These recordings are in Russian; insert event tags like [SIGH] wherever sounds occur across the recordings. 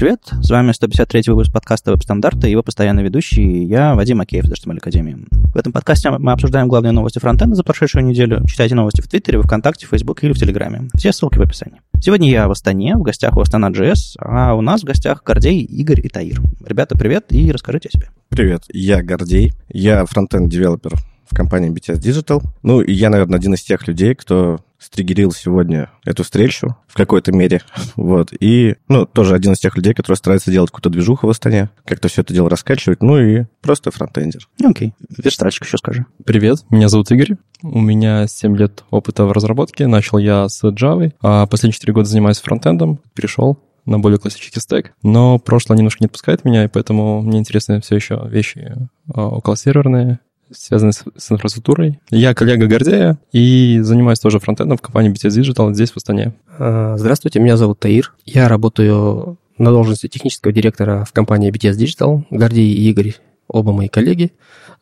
Привет, с вами 153 выпуск подкаста «Веб-стандарты» и его постоянный ведущий, я Вадим Макеев из HTML Академии. В этом подкасте мы обсуждаем главные новости фронтенда за прошедшую неделю. Читайте новости в Твиттере, в ВКонтакте, Фейсбуке или в Телеграме. Все ссылки в описании. Сегодня я в Астане, в гостях у Астана.js, а у нас в гостях Гордей, Игорь и Таир. Ребята, привет и расскажите о себе. Привет, я Гордей, я frontend developer в компании BTS Digital. Ну, и я, наверное, один из тех людей, кто стригерил сегодня эту встречу в какой-то мере. [LAUGHS] Вот. И, ну, тоже один из тех людей, который старается делать какую-то движуху в Астане, как-то все это дело раскачивать, ну и просто фронтендер. Окей. Верстальщик еще скажи. Привет, меня зовут Игорь. У меня 7 лет опыта в разработке. Начал я с Java, а последние 4 года занимаюсь фронтендом. Перешел на более классический стек, но прошлое немножко не отпускает меня, и поэтому мне интересны все еще вещи а, около серверные, связанные с, с инфраструктурой. Я коллега Гордея и занимаюсь тоже фронтендом в компании BTS Digital здесь, в Астане. А, здравствуйте, меня зовут Таир. Я работаю на должности технического директора в компании BTS Digital. Гордей и Игорь оба мои коллеги.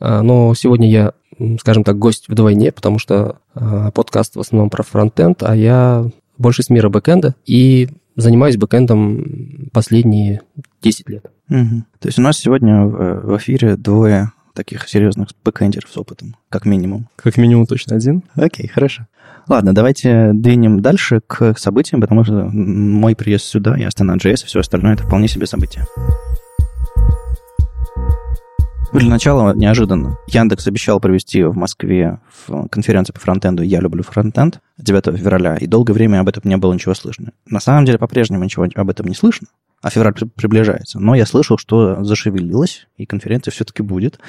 А, но сегодня я, скажем так, гость вдвойне, потому что а, подкаст в основном про фронтенд, а я больше с мира бэкэнда и занимаюсь бэкэндом последние 10 лет. Угу. То есть у нас сегодня в, в эфире двое таких серьезных бэкэндеров с опытом, как минимум. Как минимум точно один. Окей, хорошо. Ладно, давайте двинем дальше к событиям, потому что мой приезд сюда и Астана.js и все остальное это вполне себе событие. Для начала неожиданно. Яндекс обещал провести в Москве в конференцию по фронтенду «Я люблю фронтенд» 9 февраля, и долгое время об этом не было ничего слышно. На самом деле, по-прежнему ничего об этом не слышно, а февраль приближается. Но я слышал, что зашевелилось, и конференция все-таки будет.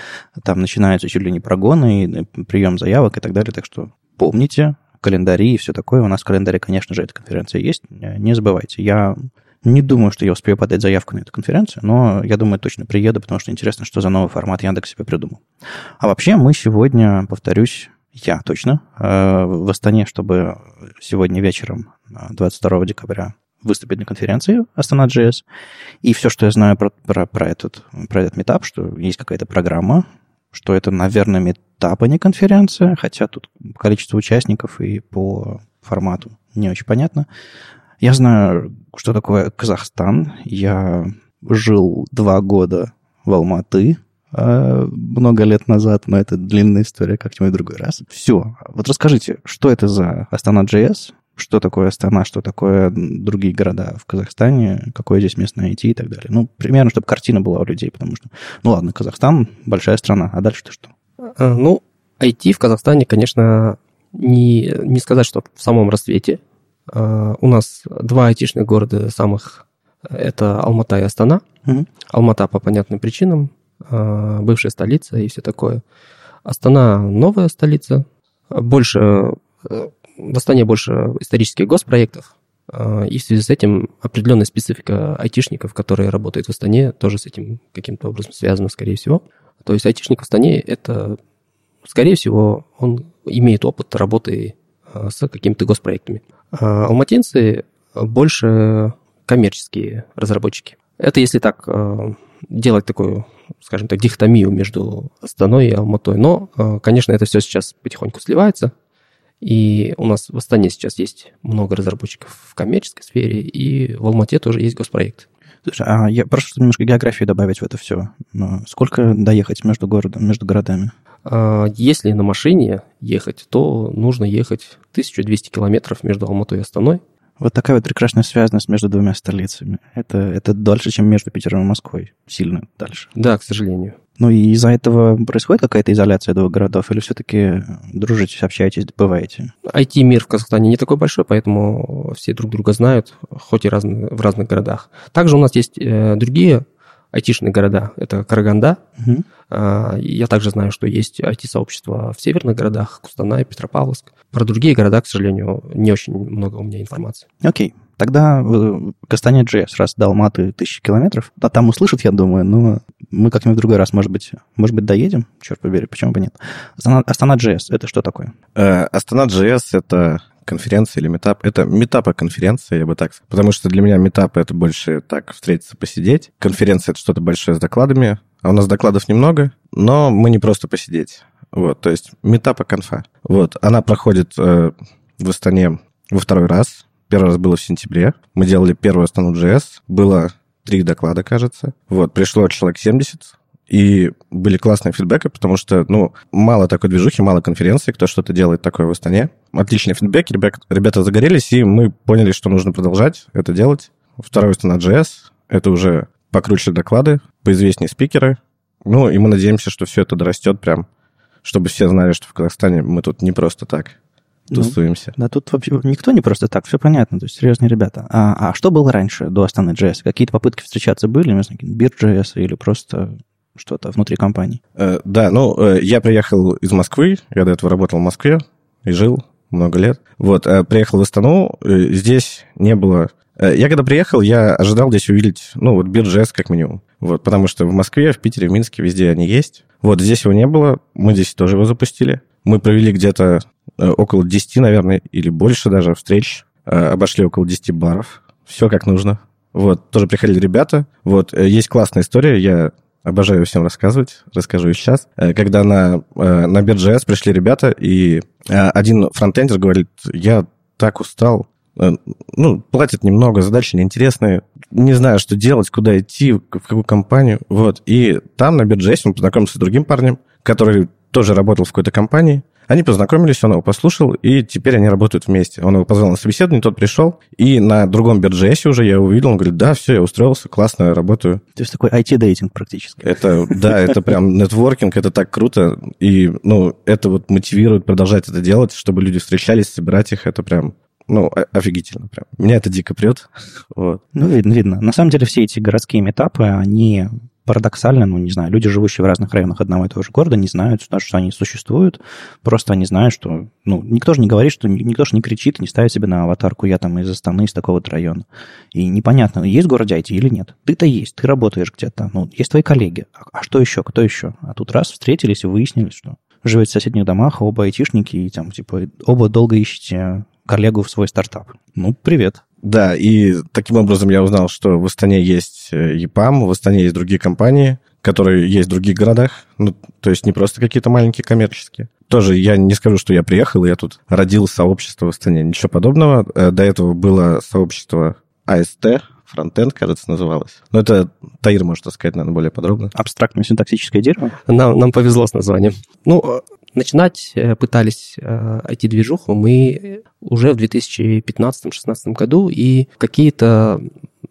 Там начинаются чуть ли не прогоны, и прием заявок и так далее. Так что помните, календари и все такое. У нас в календаре, конечно же, эта конференция есть. Не забывайте. Я не думаю, что я успею подать заявку на эту конференцию, но я думаю, точно приеду, потому что интересно, что за новый формат Яндекс себе придумал. А вообще мы сегодня, повторюсь, я точно, э, в Астане, чтобы сегодня вечером, 22 декабря, выступить на конференции Астана.js. И все, что я знаю про, про, про, этот, про этот метап, что есть какая-то программа, что это, наверное, метап, а не конференция, хотя тут количество участников и по формату не очень понятно. Я знаю, что такое Казахстан. Я жил два года в Алматы э, много лет назад, но это длинная история, как-нибудь в другой раз. Все. Вот расскажите, что это за Астана.js, что такое Астана, что такое другие города в Казахстане, какое здесь местное IT и так далее. Ну, примерно, чтобы картина была у людей, потому что, ну ладно, Казахстан большая страна, а дальше-то что? Э, ну, IT в Казахстане, конечно, не, не сказать, что в самом расцвете. Э, у нас два айтишных города самых, это Алмата и Астана. Угу. Алмата по понятным причинам, э, бывшая столица и все такое. Астана новая столица, больше в Астане больше исторических госпроектов, и в связи с этим определенная специфика айтишников, которые работают в Астане, тоже с этим каким-то образом связана, скорее всего. То есть айтишник в Астане – это, скорее всего, он имеет опыт работы с какими-то госпроектами. А алматинцы больше коммерческие разработчики. Это если так делать такую, скажем так, дихотомию между Астаной и Алматой. Но, конечно, это все сейчас потихоньку сливается. И у нас в Астане сейчас есть много разработчиков в коммерческой сфере, и в Алмате тоже есть госпроект. Слушай, а я прошу немножко географии добавить в это все. Сколько доехать между, городом, между городами? А, если на машине ехать, то нужно ехать 1200 километров между Алматой и Астаной. Вот такая вот прекрасная связанность между двумя столицами. Это, это дальше, чем между Питером и Москвой. Сильно дальше. Да, к сожалению. Ну и из-за этого происходит какая-то изоляция двух городов, или все-таки дружите, общаетесь, бываете? IT-мир в Казахстане не такой большой, поэтому все друг друга знают, хоть и разные, в разных городах. Также у нас есть э, другие айтишные города. Это Караганда. Угу. Я также знаю, что есть IT-сообщество в северных городах, Кустанай, Петропавловск. Про другие города, к сожалению, не очень много у меня информации. Окей. Тогда Кастанет JS, раз до Алматы тысячи километров, а там услышат, я думаю, но мы как-нибудь в другой раз, может быть, может быть, доедем, черт побери, почему бы нет. Астана JS, это что такое? Э, Астана JS — это конференция или метап. Это метапа конференция, я бы так сказал. Потому что для меня метап это больше так встретиться, посидеть. Конференция это что-то большое с докладами. А у нас докладов немного, но мы не просто посидеть. Вот, то есть метапа конфа. Вот, она проходит э, в Астане во второй раз. Первый раз было в сентябре. Мы делали первую Астану JS. Было три доклада, кажется. Вот, пришло человек 70, и были классные фидбэки, потому что, ну, мало такой движухи, мало конференций, кто что-то делает такое в Астане. Отличные фидбэки, ребята, ребята загорелись, и мы поняли, что нужно продолжать это делать. Второй Астана JS, это уже покруче доклады, поизвестнее спикеры. Ну, и мы надеемся, что все это дорастет прям, чтобы все знали, что в Казахстане мы тут не просто так ну, тусуемся. Ну, да, тут вообще никто не просто так, все понятно, то есть серьезные ребята. А, а что было раньше, до Астаны JS? Какие-то попытки встречаться были, не знаю, BirJS или просто что-то внутри компании? Э, да, ну, э, я приехал из Москвы, я до этого работал в Москве и жил много лет. Вот, э, приехал в Астану, э, здесь не было... Э, я когда приехал, я ожидал здесь увидеть, ну, вот BirJS как минимум. Вот, потому что в Москве, в Питере, в Минске, везде они есть. Вот, здесь его не было, мы здесь тоже его запустили. Мы провели где-то э, около 10, наверное, или больше даже встреч. Э, обошли около 10 баров. Все как нужно. Вот, тоже приходили ребята. Вот, э, есть классная история, я обожаю всем рассказывать, расскажу сейчас. Когда на, на BirJS пришли ребята, и один фронтендер говорит, я так устал, ну, платят немного, задачи неинтересные, не знаю, что делать, куда идти, в какую компанию, вот. И там на BirJS он познакомился с другим парнем, который тоже работал в какой-то компании. Они познакомились, он его послушал, и теперь они работают вместе. Он его позвал на собеседование, тот пришел, и на другом BirJS уже я его увидел, он говорит, да, все, я устроился, классно, я работаю. То есть такой IT-дейтинг практически. Это, да, это прям нетворкинг, это так круто, и, ну, это вот мотивирует продолжать это делать, чтобы люди встречались, собирать их, это прям ну, офигительно прям. Меня это дико прет. [LAUGHS] Вот. Ну, видно, видно. На самом деле все эти городские метапы, они парадоксально, ну, не знаю, люди, живущие в разных районах одного и того же города, не знают, что, они существуют. Просто они знают, что... Ну, никто же не говорит, что... Никто же не кричит, не ставит себе на аватарку «я там из Астаны, из такого-то района». И непонятно, есть в городе IT или нет. Ты-то есть, ты работаешь где-то. Ну, есть твои коллеги. А, а что еще? Кто еще? А тут раз встретились и выяснили, что живете в соседних домах, оба айтишники, и там, типа, оба долго ищете коллегу в свой стартап. Ну, привет. Да, и таким образом я узнал, что в Астане есть EPAM, в Астане есть другие компании, которые есть в других городах, ну, то есть не просто какие-то маленькие коммерческие. Тоже я не скажу, что я приехал, и я тут родил сообщество в Астане. Ничего подобного. Э, до этого было сообщество АСТ, фронтенд, кажется, называлось. Но это Таир может рассказать, наверное, более подробно. Абстрактное синтаксическое дерево? Нам, нам повезло с названием. Ну, начинать э, пытались IT-движуху э, мы уже в 2015-2016 году, и какие-то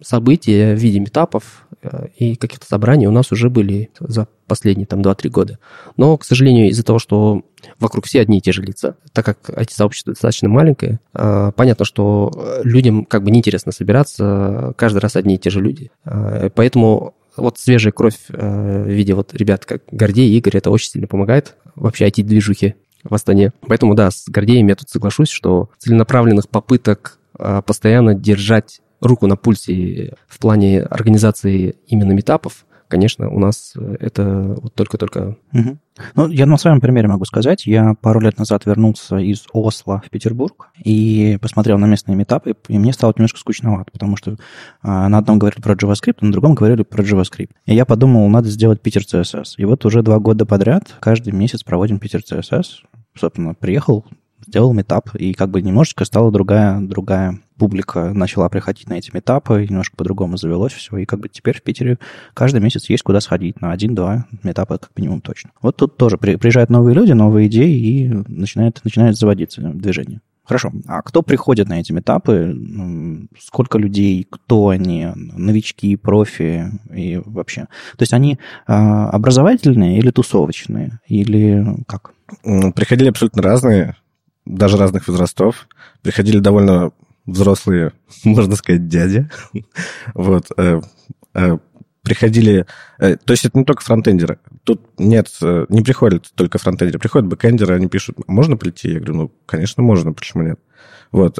события в виде метапов э, и каких-то собраний у нас уже были за последние там 2-3 года. Но, к сожалению, из-за того, что вокруг все одни и те же лица, так как IT-сообщество достаточно маленькое, понятно, что людям как бы неинтересно собираться, каждый раз одни и те же люди. Поэтому вот свежая кровь в виде вот ребят, как Гордей и Игорь, это очень сильно помогает вообще IT-движухи в Астане. Поэтому, да, с Гордеем я тут соглашусь, что целенаправленных попыток а, постоянно держать руку на пульсе в плане организации именно метапов конечно, у нас э, это вот только-только... Угу. Ну, я на своем примере могу сказать. Я пару лет назад вернулся из Осло в Петербург и посмотрел на местные метапы, и мне стало немножко скучновато, потому что а, на одном говорили про JavaScript, на другом говорили про JavaScript. И я подумал, надо сделать Питер CSS. И вот уже два года подряд каждый месяц проводим Питер CSS. Собственно, приехал, сделал метап, и как бы немножечко стала другая, другая публика начала приходить на эти метапы, немножко по-другому завелось все, и как бы теперь в Питере каждый месяц есть куда сходить, на один-два метапа как минимум точно. Вот тут тоже приезжают новые люди, новые идеи, и начинает, начинает заводиться движение. Хорошо. А кто приходит на эти метапы? Сколько людей? Кто они? Новички, профи и вообще? То есть они а, образовательные или тусовочные? Или как? Приходили абсолютно разные даже разных возрастов. Приходили довольно взрослые, [LAUGHS] можно сказать, дяди. [LAUGHS] Вот. Э, э, приходили... Э, то есть это не только фронтендеры. Тут нет, не приходят только фронтендеры. Приходят бэкендеры, они пишут, можно прийти? Я говорю, ну, конечно, можно, почему нет? Вот.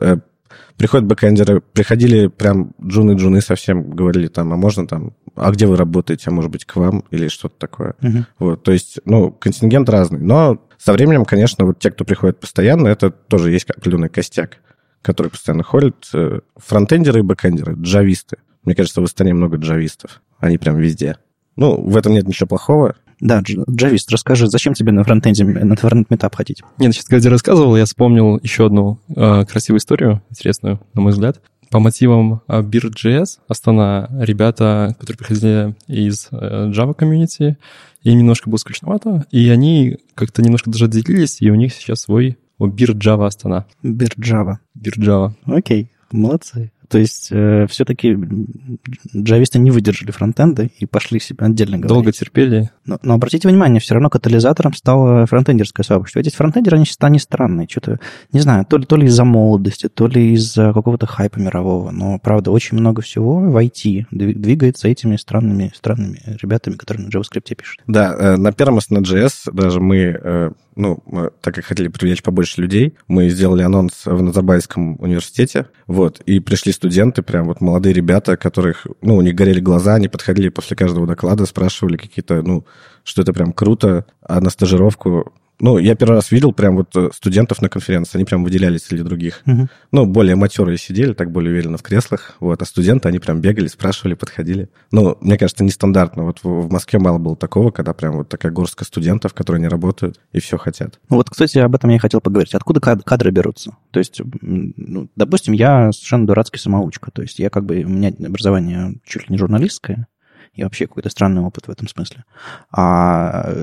Приходят бэкендеры, приходили прям джуны-джуны совсем, говорили там, а можно там, а где вы работаете, а может быть к вам или что-то такое. Uh-huh. Вот, то есть, ну, контингент разный. Но со временем, конечно, вот те, кто приходит постоянно, это тоже есть определенный костяк, который постоянно ходит. Э, фронтендеры и бэкендеры, джависты. Мне кажется, в Астане много джавистов. Они прям везде. Ну, в этом нет ничего плохого. Да, Джавист, расскажи, зачем тебе на фронтенде, на фронтенд митап ходить? Нет, сейчас, когда рассказывал, я вспомнил еще одну э, красивую историю, интересную, на мой взгляд. По мотивам BeerJS Астана, ребята, которые приходили из Java комьюнити, им немножко было скучновато, и они как-то немножко даже отделились, и у них сейчас свой Beard Java Астана. Beard Java. Beard Java. Окей, молодцы. То есть э, все-таки джависты не выдержали фронтенда и пошли себе отдельно говорить. Долго терпели. Но, но обратите внимание, все равно катализатором стало фронтендерское сообщество. Эти фронтендеры, они, они странные. Что-то, не знаю, то ли, то ли из-за молодости, то ли из-за какого-то хайпа мирового. Но, правда, очень много всего в IT двигается этими странными, странными ребятами, которые на JavaScript пишут. Да, э, на первом SNJS даже мы э, ну, мы, так как хотели привлечь побольше людей, мы сделали анонс в Назарбайском университете, вот, и пришли студенты, прям вот молодые ребята, которых, ну, у них горели глаза, они подходили после каждого доклада, спрашивали какие-то, ну, что это прям круто, а на стажировку ну, я первый раз видел прям вот э, студентов на конференции, они прям выделялись среди других. Угу. Ну, более матерые сидели, так более уверенно в креслах, вот, а студенты, они прям бегали, спрашивали, подходили. Ну, мне кажется, нестандартно. Вот в, в Москве мало было такого, когда прям вот такая горстка студентов, которые не работают и все хотят. Ну, вот, кстати, об этом я и хотел поговорить. Откуда кадры берутся? То есть, ну, допустим, я совершенно дурацкий самоучка, то есть я как бы, у меня образование чуть ли не журналистское, и вообще какой-то странный опыт в этом смысле. А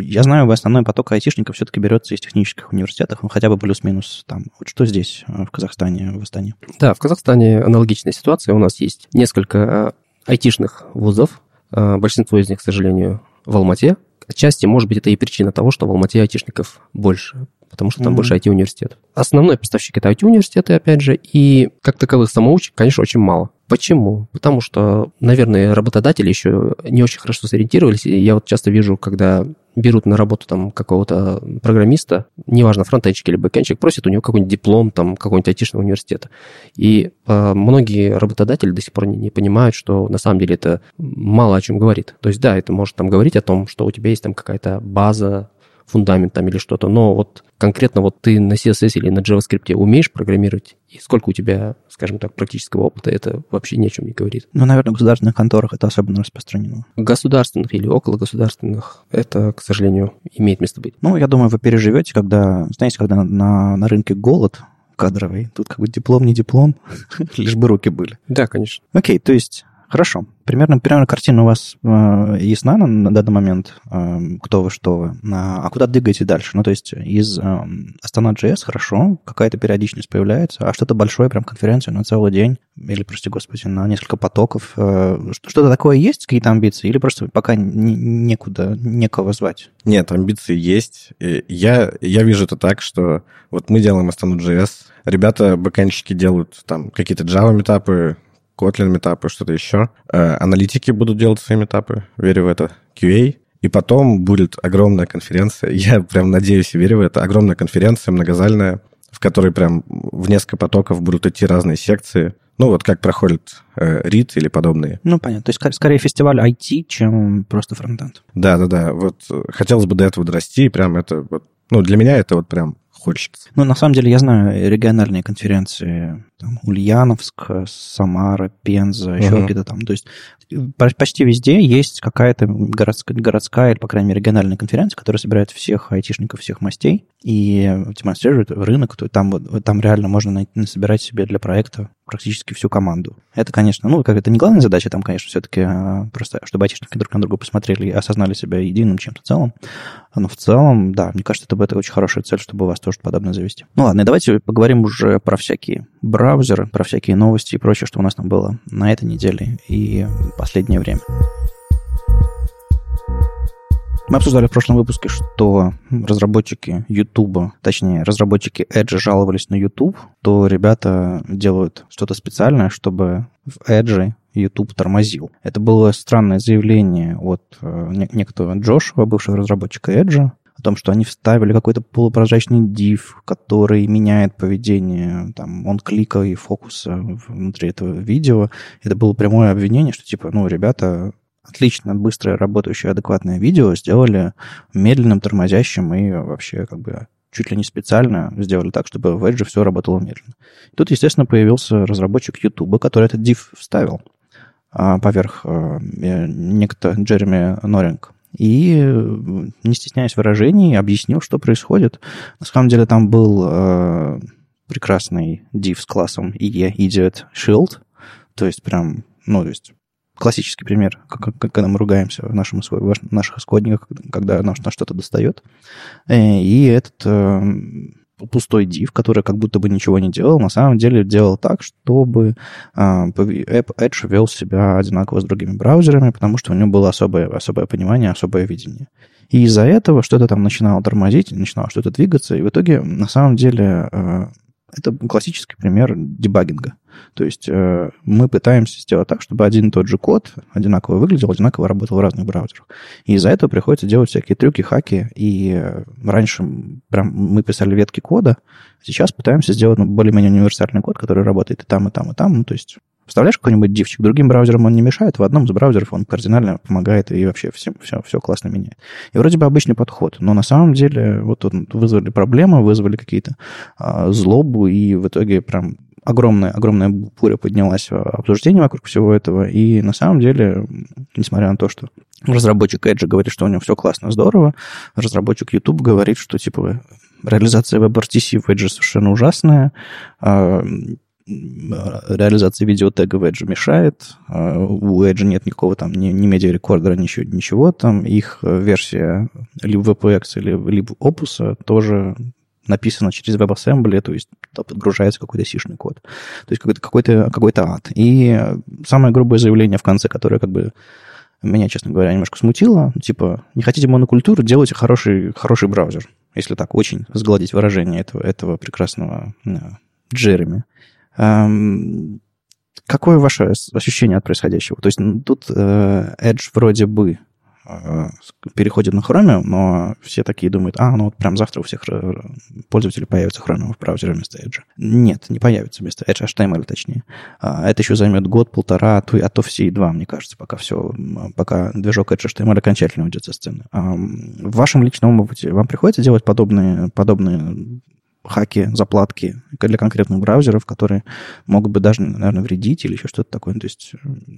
я знаю, основной поток айтишников все-таки берется из технических университетов, ну, хотя бы плюс-минус там. Вот что здесь э, в Казахстане, в Астане? Да, в Казахстане аналогичная ситуация. У нас есть несколько э, айтишных вузов, э, большинство из них, к сожалению, в Алмате. Отчасти, может быть, это и причина того, что в Алмате айтишников больше, потому что там mm-hmm. больше IT-университетов. Основной поставщик это IT-университеты, опять же, и как таковых самоучек, конечно, очень мало. Почему? Потому что, наверное, работодатели еще не очень хорошо сориентировались. И я вот часто вижу, когда берут на работу там какого-то программиста, неважно, фронтенчик или бэкенчик, просят у него какой-нибудь диплом там какого-нибудь айтишного университета. И э, многие работодатели до сих пор не, не понимают, что на самом деле это мало о чем говорит. То есть да, это может там говорить о том, что у тебя есть там какая-то база, фундамент там или что-то, но вот конкретно вот ты на CSS или на JavaScript умеешь программировать, и сколько у тебя, скажем так, практического опыта, это вообще ни о чем не говорит. Ну, наверное, в государственных конторах это особенно распространено. Государственных или около государственных это, к сожалению, имеет место быть. Ну, я думаю, вы переживете, когда, знаете, когда на, на рынке голод кадровый, тут как бы диплом, не диплом, [LAUGHS] лишь бы руки были. Да, конечно. Окей, то есть Хорошо. Примерно, примерно картина у вас э, ясна на, на данный момент, э, кто вы, что вы. А, а куда двигаете дальше? Ну, то есть из э, Астана.js хорошо, какая-то периодичность появляется, а что-то большое, прям конференция на целый день, или, прости господи, на несколько потоков. Э, что-то такое есть, какие-то амбиции, или просто пока не, некуда, некого звать? Нет, амбиции есть. Я, я вижу это так, что вот мы делаем Астана.js, ребята, бэкэнщики делают там какие-то Java метапы, Kotlin метапы, что-то еще. Э, аналитики будут делать свои метапы, верю в это. QA. И потом будет огромная конференция, я прям надеюсь и верю в это, огромная конференция многозальная, в которой прям в несколько потоков будут идти разные секции. Ну, вот как проходит э, RIT или подобные. Ну, понятно. То есть, скорее, фестиваль IT, чем просто фронтенд. Да-да-да. Вот э, хотелось бы до этого дорасти, прям это вот... Ну, для меня это вот прям хочется. Ну, на самом деле, я знаю региональные конференции, там, Ульяновск, Самара, Пенза, еще uh-huh. где-то там. То есть почти везде есть какая-то городская, городская или, по крайней мере, региональная конференция, которая собирает всех айтишников всех мастей и демонстрирует рынок. То там, там реально можно собирать себе для проекта практически всю команду. Это, конечно, ну, как это не главная задача, там, конечно, все-таки а, просто, чтобы айтишники друг на друга посмотрели и осознали себя единым чем-то целым. Но в целом, да, мне кажется, это, это очень хорошая цель, чтобы у вас тоже подобное завести. Ну ладно, давайте поговорим уже про всякие браузеры, про всякие новости и прочее, что у нас там было на этой неделе и последнее время. Мы обсуждали в прошлом выпуске, что разработчики YouTube, точнее, разработчики Edge жаловались на YouTube, то ребята делают что-то специальное, чтобы в Edge YouTube тормозил. Это было странное заявление от э, некоторого Джошуа, бывшего разработчика Edge, о том, что они вставили какой-то полупрозрачный div, который меняет поведение там, он клика и фокуса внутри этого видео. Это было прямое обвинение, что типа, ну, ребята, отлично быстрое работающее адекватное видео сделали медленным, тормозящим и вообще как бы чуть ли не специально сделали так, чтобы в Edge все работало медленно. Тут, естественно, появился разработчик YouTube, который этот div вставил а, поверх а, некто Джереми Норинг и, не стесняясь выражений, объяснил, что происходит. На самом деле там был прекрасный div с классом IE, Idiot Shield, то есть прям, ну, то есть классический пример, как, когда мы ругаемся в, нашем, в наших исходниках, когда нам на что-то достает. Э, и этот э, пустой div, который как будто бы ничего не делал, на самом деле делал так, чтобы а, Edge вел себя одинаково с другими браузерами, потому что у него было особое, особое понимание, особое видение. И из-за этого что-то там начинало тормозить, начинало что-то двигаться, и в итоге, на самом деле, это классический пример дебагинга. То есть э, мы пытаемся сделать так, чтобы один и тот же код одинаково выглядел, одинаково работал в разных браузерах. И из-за этого приходится делать всякие трюки, хаки. И э, раньше прям мы писали ветки кода, сейчас пытаемся сделать ну, более-менее универсальный код, который работает и там, и там, и там. Ну, то есть Вставляешь какой-нибудь дивчик, другим браузерам он не мешает, в одном из браузеров он кардинально помогает и вообще все, все, все классно меняет. И вроде бы обычный подход, но на самом деле вот тут вызвали проблемы, вызвали какие-то а, злобу, и в итоге прям огромная, огромная буря поднялась в обсуждении вокруг всего этого, и на самом деле, несмотря на то, что разработчик Edge говорит, что у него все классно, здорово, разработчик YouTube говорит, что, типа, реализация WebRTC в Edge совершенно ужасная, а, реализация видеотега в Edge мешает. А, у Edge нет никакого там ни, ни медиарекордера, ничего, ничего там. Их версия либо VPX, или, либо Opus тоже написана через WebAssembly, то есть подгружается какой-то сишный код. То есть какой-то, какой-то, какой-то ад. И самое грубое заявление в конце, которое как бы меня, честно говоря, немножко смутило. Типа, не хотите монокультуру, делайте хороший, хороший браузер. Если так очень сгладить выражение этого, этого прекрасного э, Джереми. Эм, какое ваше ощущение от происходящего? То есть тут э, Edge вроде бы э, переходит на Chromium, но все такие думают, а, ну вот прям завтра у всех э, пользователей появится Chromium в браузере вместо Edge. Нет, не появится вместо Edge, HTML точнее. А, это еще займет год, полтора, а то, а то все и два, мне кажется, пока все, пока движок Edge HTML окончательно уйдет со сцены. А, в вашем личном опыте вам приходится делать подобные, подобные хаки, заплатки для конкретных браузеров, которые могут бы даже, наверное, вредить или еще что-то такое. То есть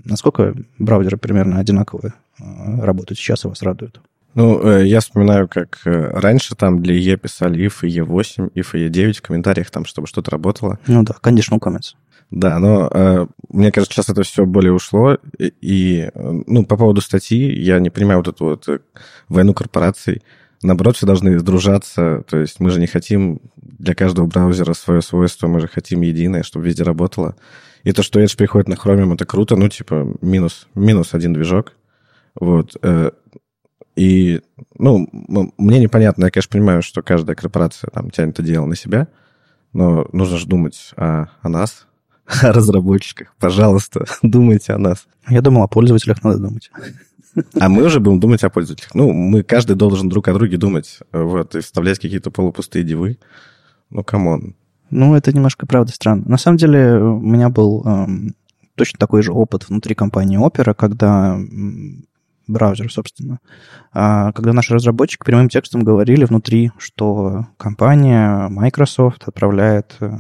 насколько браузеры примерно одинаковые работают сейчас и вас радуют? Ну, э, я вспоминаю, как э, раньше там для E писали if и E8, if и E9 в комментариях, там, чтобы что-то работало. Ну да, conditional comments. Да, но э, мне кажется, сейчас это все более ушло. И, и, ну, по поводу статьи, я не понимаю вот эту вот войну корпораций. Наоборот, все должны сдружаться. То есть мы же не хотим для каждого браузера свое свойство, мы же хотим единое, чтобы везде работало. И то, что Edge приходит на Chromium, это круто, ну, типа, минус, минус один движок. Вот. Э, и, ну, мне непонятно, я, конечно, понимаю, что каждая корпорация там тянет это дело на себя, но нужно же думать о, о нас, [LAUGHS] о разработчиках. Пожалуйста, [LAUGHS] думайте о нас. Я думал, о пользователях надо думать. А мы уже будем думать о пользователях. Ну, мы каждый должен друг о друге думать, вот, и вставлять какие-то полупустые дивы. Ну, come on. Ну, это немножко, правда, странно. На самом деле, у меня был эм, точно такой же опыт внутри компании Opera, когда браузер, собственно, а, когда наши разработчики прямым текстом говорили внутри, что компания Microsoft отправляет э,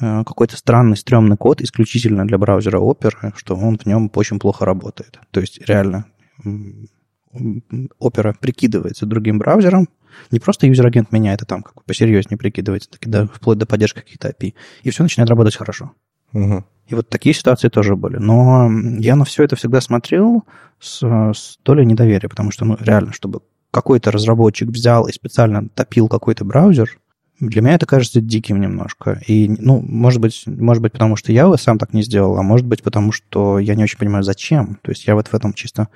э, какой-то странный, стрёмный код исключительно для браузера Opera, что он в нем очень плохо работает. То есть реально Opera прикидывается другим браузером, не просто юзер-агент меняет, а там как бы посерьезнее прикидывается, так, да, вплоть до поддержки каких-то API, и все начинает работать хорошо. Угу. И вот такие ситуации тоже были. Но я на все это всегда смотрел с, с долей недоверия, потому что, ну, реально, чтобы какой-то разработчик взял и специально топил какой-то браузер, для меня это кажется диким немножко. И, ну, может быть, может быть, потому что я сам так не сделал, а может быть, потому что я не очень понимаю, зачем. То есть я вот в этом чисто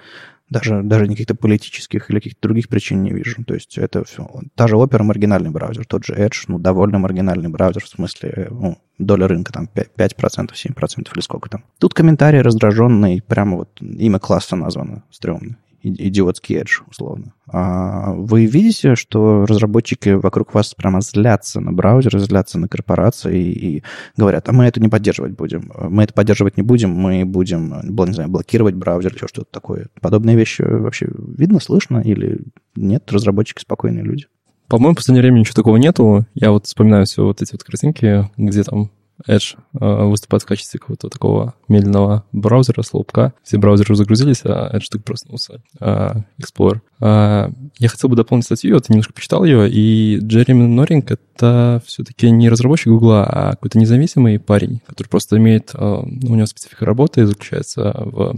даже, даже каких-то политических или каких-то других причин не вижу. То есть это все... Та же Opera маргинальный браузер, тот же Edge, ну, довольно маргинальный браузер, в смысле, ну, доля рынка там 5%, 5% 7% или сколько там. Тут комментарий раздраженный, прямо вот имя класса названо, стрёмно идиотский edge, условно. А вы видите, что разработчики вокруг вас прямо злятся на браузеры, злятся на корпорации и, говорят, а мы это не поддерживать будем. Мы это поддерживать не будем, мы будем, не знаю, блокировать браузер или что-то такое. Подобные вещи вообще видно, слышно или нет? Разработчики спокойные люди. По-моему, в последнее время ничего такого нету. Я вот вспоминаю все вот эти вот картинки, где там Edge э, выступает в качестве какого-то такого медленного браузера, слоупка. Все браузеры загрузились, а Edge только проснулся. А, Explorer. А, я хотел бы дополнить статью, вот немножко почитал ее, и Джереми Норинг — это все-таки не разработчик Гугла, а какой-то независимый парень, который просто имеет... А, у него специфика работы заключается в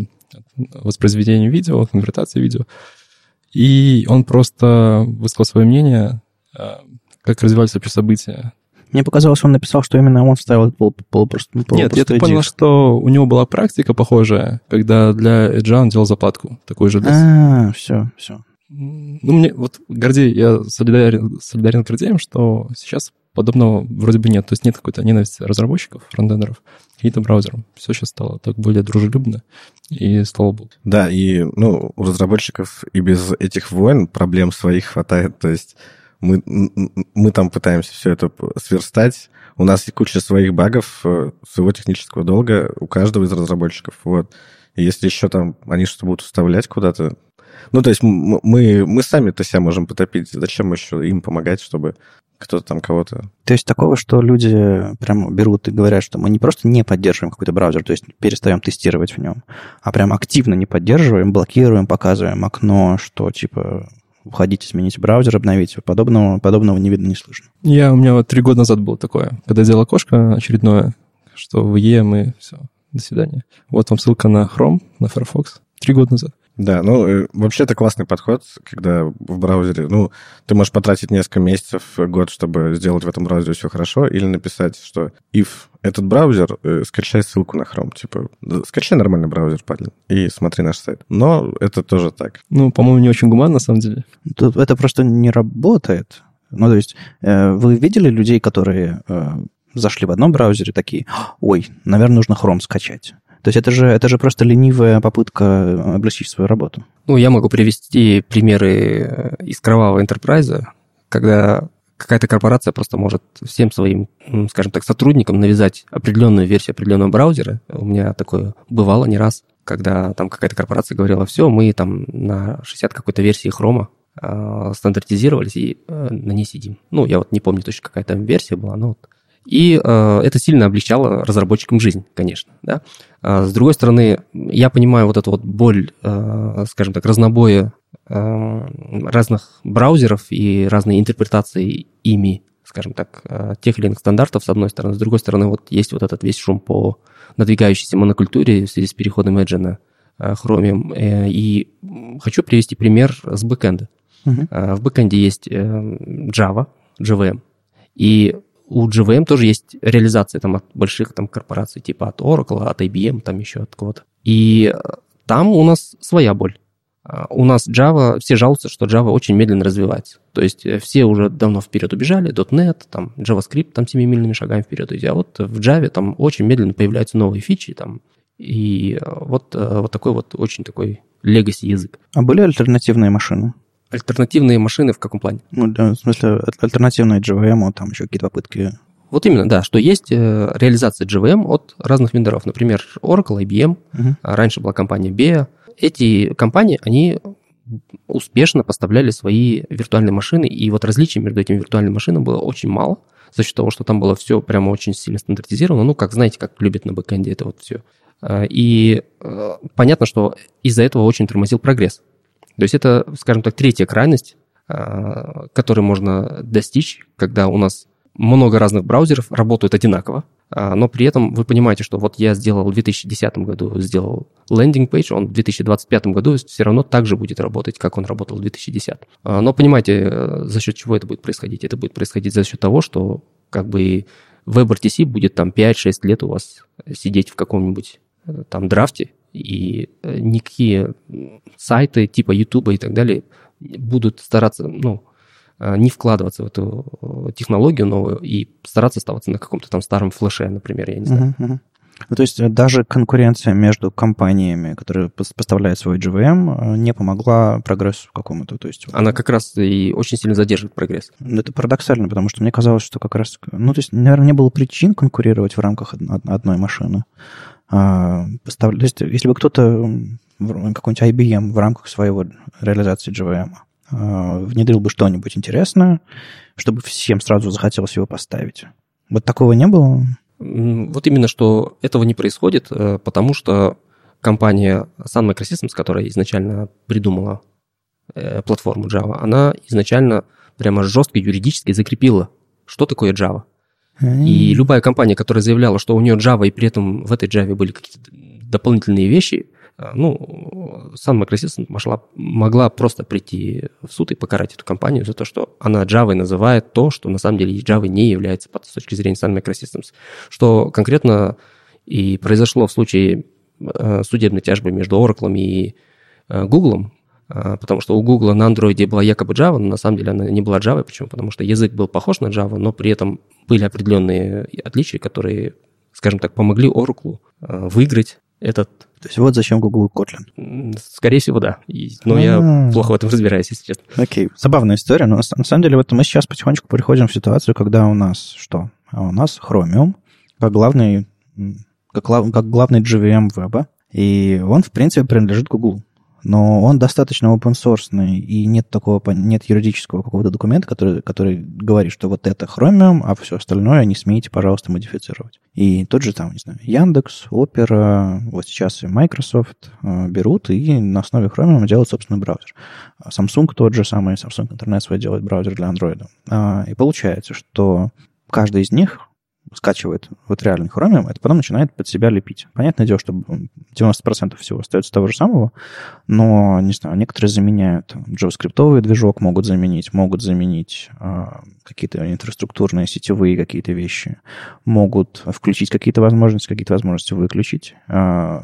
воспроизведении видео, конвертации видео. И он просто высказал свое мнение, а, как развивались вообще события мне показалось, он написал, что именно он ставил пол, пол, просто, пол, Нет, я так понял, что у него была практика похожая, когда для Edge он делал заплатку, такой же. А, все, все. Ну, мне вот Гордей, я солидарен, солидарен с Гордеем, что сейчас подобного вроде бы нет. То есть нет какой-то ненависти разработчиков, фронтендеров, каким-то браузерам. Все сейчас стало так более дружелюбно, и слава богу. Да, и ну, у разработчиков и без этих войн проблем своих хватает. То есть мы, мы там пытаемся все это сверстать. У нас есть куча своих багов, э, своего технического долга у каждого из разработчиков. Вот. И если еще там они что-то будут вставлять куда-то, ну, то есть мы, мы сами-то себя можем потопить. Зачем еще им помогать, чтобы кто-то там кого-то... То есть такого, что люди прям берут и говорят, что мы не просто не поддерживаем какой-то браузер, то есть перестаем тестировать в нем, а прям активно не поддерживаем, блокируем, показываем окно, что типа уходите, смените браузер, обновите. Подобного, подобного не видно, не слышно. Я, у меня вот три года назад было такое, когда я делал окошко очередное, что в E мы все, до свидания. Вот вам ссылка на Chrome, на Firefox. Три года назад. Да, ну, э, вообще это классный подход, когда в браузере, ну, ты можешь потратить несколько месяцев, год, чтобы сделать в этом браузере все хорошо, или написать, что if этот браузер, э, скачай ссылку на Chrome, типа, скачай нормальный браузер, парень, и смотри наш сайт. Но это тоже так. Ну, по-моему, не очень гуманно, на самом деле. Тут это просто не работает. Ну, то есть, э, вы видели людей, которые зашли в одном браузере, такие, ой, наверное, нужно Chrome скачать. То есть это же, это же просто ленивая попытка облегчить свою работу. Ну, я могу привести примеры из кровавого enterprise, когда какая-то корпорация просто может всем своим, скажем так, сотрудникам навязать определенную версию определенного браузера. У меня такое бывало не раз, когда там какая-то корпорация говорила, все, мы там на 60 какой-то версии хрома э, стандартизировались и э, на ней сидим. Ну, я вот не помню точно, какая там версия была, но вот и э, это сильно облегчало разработчикам жизнь, конечно. Да? А с другой стороны, я понимаю вот эту вот боль, э, скажем так, разнобоя э, разных браузеров и разные интерпретации ими, скажем так, э, тех или иных стандартов, с одной стороны. С другой стороны, вот есть вот этот весь шум по надвигающейся монокультуре в связи с переходом Edge на э, Chromium. Э, и хочу привести пример с бэкэнда. Uh-huh. В бэкэнде есть э, Java, JVM, и у GVM тоже есть реализация там, от больших там, корпораций, типа от Oracle, от IBM, там еще от кого-то. И э, там у нас своя боль. А, у нас Java, все жалуются, что Java очень медленно развивается. То есть э, все уже давно вперед убежали, .NET, там, JavaScript там семимильными шагами вперед идет. А вот в Java там очень медленно появляются новые фичи, там, и э, вот, вот такой вот очень такой legacy язык. А были альтернативные машины? Альтернативные машины в каком плане? Ну, да, в смысле, альтернативные GVM, там еще какие-то попытки. Вот именно, да, что есть э, реализация GVM от разных вендоров. Например, Oracle, IBM, угу. раньше была компания BEA. Эти компании, они успешно поставляли свои виртуальные машины, и вот различий между этими виртуальными машинами было очень мало, за счет того, что там было все прямо очень сильно стандартизировано. Ну, как знаете, как любят на бэкэнде это вот все. Э, и э, понятно, что из-за этого очень тормозил прогресс. То есть это, скажем так, третья крайность, а, которой можно достичь, когда у нас много разных браузеров работают одинаково, а, но при этом вы понимаете, что вот я сделал в 2010 году, сделал лендинг пейдж, он в 2025 году все равно так же будет работать, как он работал в 2010. А, но понимаете, э, за счет чего это будет происходить? Это будет происходить за счет того, что как бы WebRTC будет там 5-6 лет у вас сидеть в каком-нибудь э, там драфте, и э, никакие сайты типа YouTube и так далее будут стараться, ну, э, не вкладываться в эту э, технологию новую и стараться оставаться на каком-то там старом флеше, например, я не знаю. Uh-huh, uh-huh. Ну, то есть даже конкуренция между компаниями, которые поставляют свой GVM, не помогла прогрессу какому-то. То есть, Она как раз и очень сильно задерживает прогресс. Это парадоксально, потому что мне казалось, что как раз... Ну, то есть, наверное, не было причин конкурировать в рамках одной машины. А, То есть, если бы кто-то, какой-нибудь IBM в рамках своего реализации GVM а, внедрил бы что-нибудь интересное, чтобы всем сразу захотелось его поставить. Вот такого не было? Вот именно, что этого не происходит, э, потому что компания Sun Microsystems, которая изначально придумала э, платформу Java, она изначально прямо жестко юридически закрепила, что такое Java. И любая компания, которая заявляла, что у нее Java, и при этом в этой Java были какие-то дополнительные вещи, э, ну, сам Microsystems могла, могла просто прийти в суд и покарать эту компанию за то, что она Java называет то, что на самом деле Java не является с точки зрения Sun Microsystems. Что конкретно и произошло в случае э, судебной тяжбы между Oracle и э, Google, потому что у Google на Android была якобы Java, но на самом деле она не была Java. Почему? Потому что язык был похож на Java, но при этом были определенные отличия, которые, скажем так, помогли Oracle выиграть этот... То есть вот зачем Google Kotlin? Скорее всего, да. Но я а. плохо в этом разбираюсь, если честно. Окей, забавная история, но на самом деле вот мы сейчас потихонечку приходим в ситуацию, когда у нас что? А у нас Chromium как главный, как, как главный GVM веба, и он, в принципе, принадлежит Google но он достаточно open source, и нет такого, нет юридического какого-то документа, который, который говорит, что вот это Chromium, а все остальное не смейте, пожалуйста, модифицировать. И тот же там, не знаю, Яндекс, Opera, вот сейчас и Microsoft э, берут и на основе Chromium делают собственный браузер. Samsung тот же самый, Samsung Internet свой делает браузер для Android. А, и получается, что каждый из них скачивает вот реальный Chromium, это потом начинает под себя лепить. Понятное дело, что 90% всего остается того же самого, но, не знаю, некоторые заменяют JavaScript движок, могут заменить, могут заменить э, какие-то инфраструктурные, сетевые какие-то вещи, могут включить какие-то возможности, какие-то возможности выключить, э,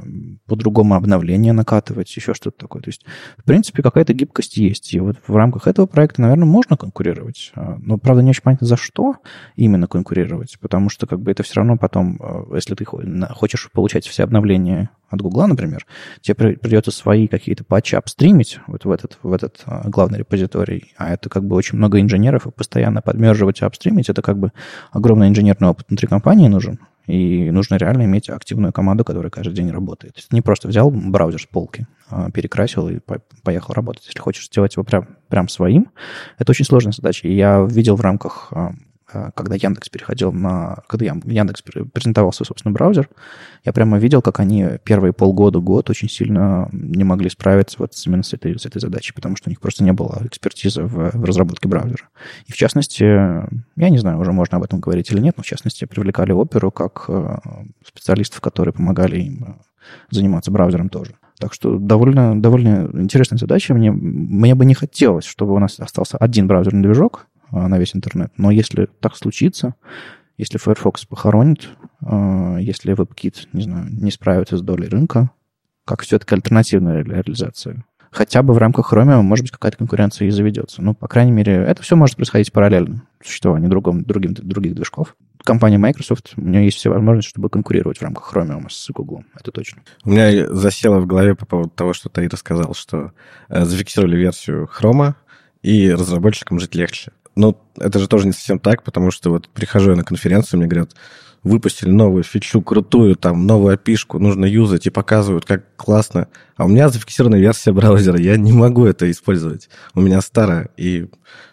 по-другому обновление накатывать, еще что-то такое. То есть, в принципе, какая-то гибкость есть. И вот в рамках этого проекта, наверное, можно конкурировать. Но, правда, не очень понятно, за что именно конкурировать, потому что как бы это все равно потом, э, если ты хочешь получать все обновления от Гугла, например, тебе придется свои какие-то патчи обстримить вот в этот, в этот э, главный репозиторий, а это как бы очень много инженеров, и постоянно подмерживать и обстримить, это как бы огромный инженерный опыт внутри компании нужен, и нужно реально иметь активную команду, которая каждый день работает. То есть не просто взял браузер с полки, а перекрасил и поехал работать. Если хочешь сделать его прям, прям своим, это очень сложная задача. И я видел в рамках Э, когда Яндекс переходил на... Когда Яндекс презентовал свой собственный браузер, я прямо видел, как они первые полгода, год очень сильно не могли справиться вот именно с этой, с этой задачей, потому что у них просто не было экспертизы в, в разработке браузера. И в частности, я не знаю, уже можно об этом говорить или нет, но в частности привлекали оперу как э, специалистов, которые помогали им э, заниматься браузером тоже. Так что довольно, довольно интересная задача. Мне, мне бы не хотелось, чтобы у нас остался один браузерный движок, на весь интернет. Но если так случится, если Firefox похоронит, а, если WebKit, не знаю, не справится с долей рынка, как все-таки альтернативная реализация, хотя бы в рамках Chromium, может быть, какая-то конкуренция и заведется. Ну, по крайней мере, это все может происходить параллельно существованию другом, другим, других движков. Компания Microsoft, у нее есть все возможности, чтобы конкурировать в рамках Chromium с Google. Это точно. У меня засело в голове по поводу того, что ты рассказал, что э, зафиксировали версию Chrome, и разработчикам жить легче. Но это же тоже не совсем так, потому что вот прихожу я на конференцию, мне говорят, выпустили новую фичу, крутую, там, новую опишку, нужно юзать, и показывают, как классно. А у меня зафиксированная версия браузера, я не могу это использовать. У меня старая, и,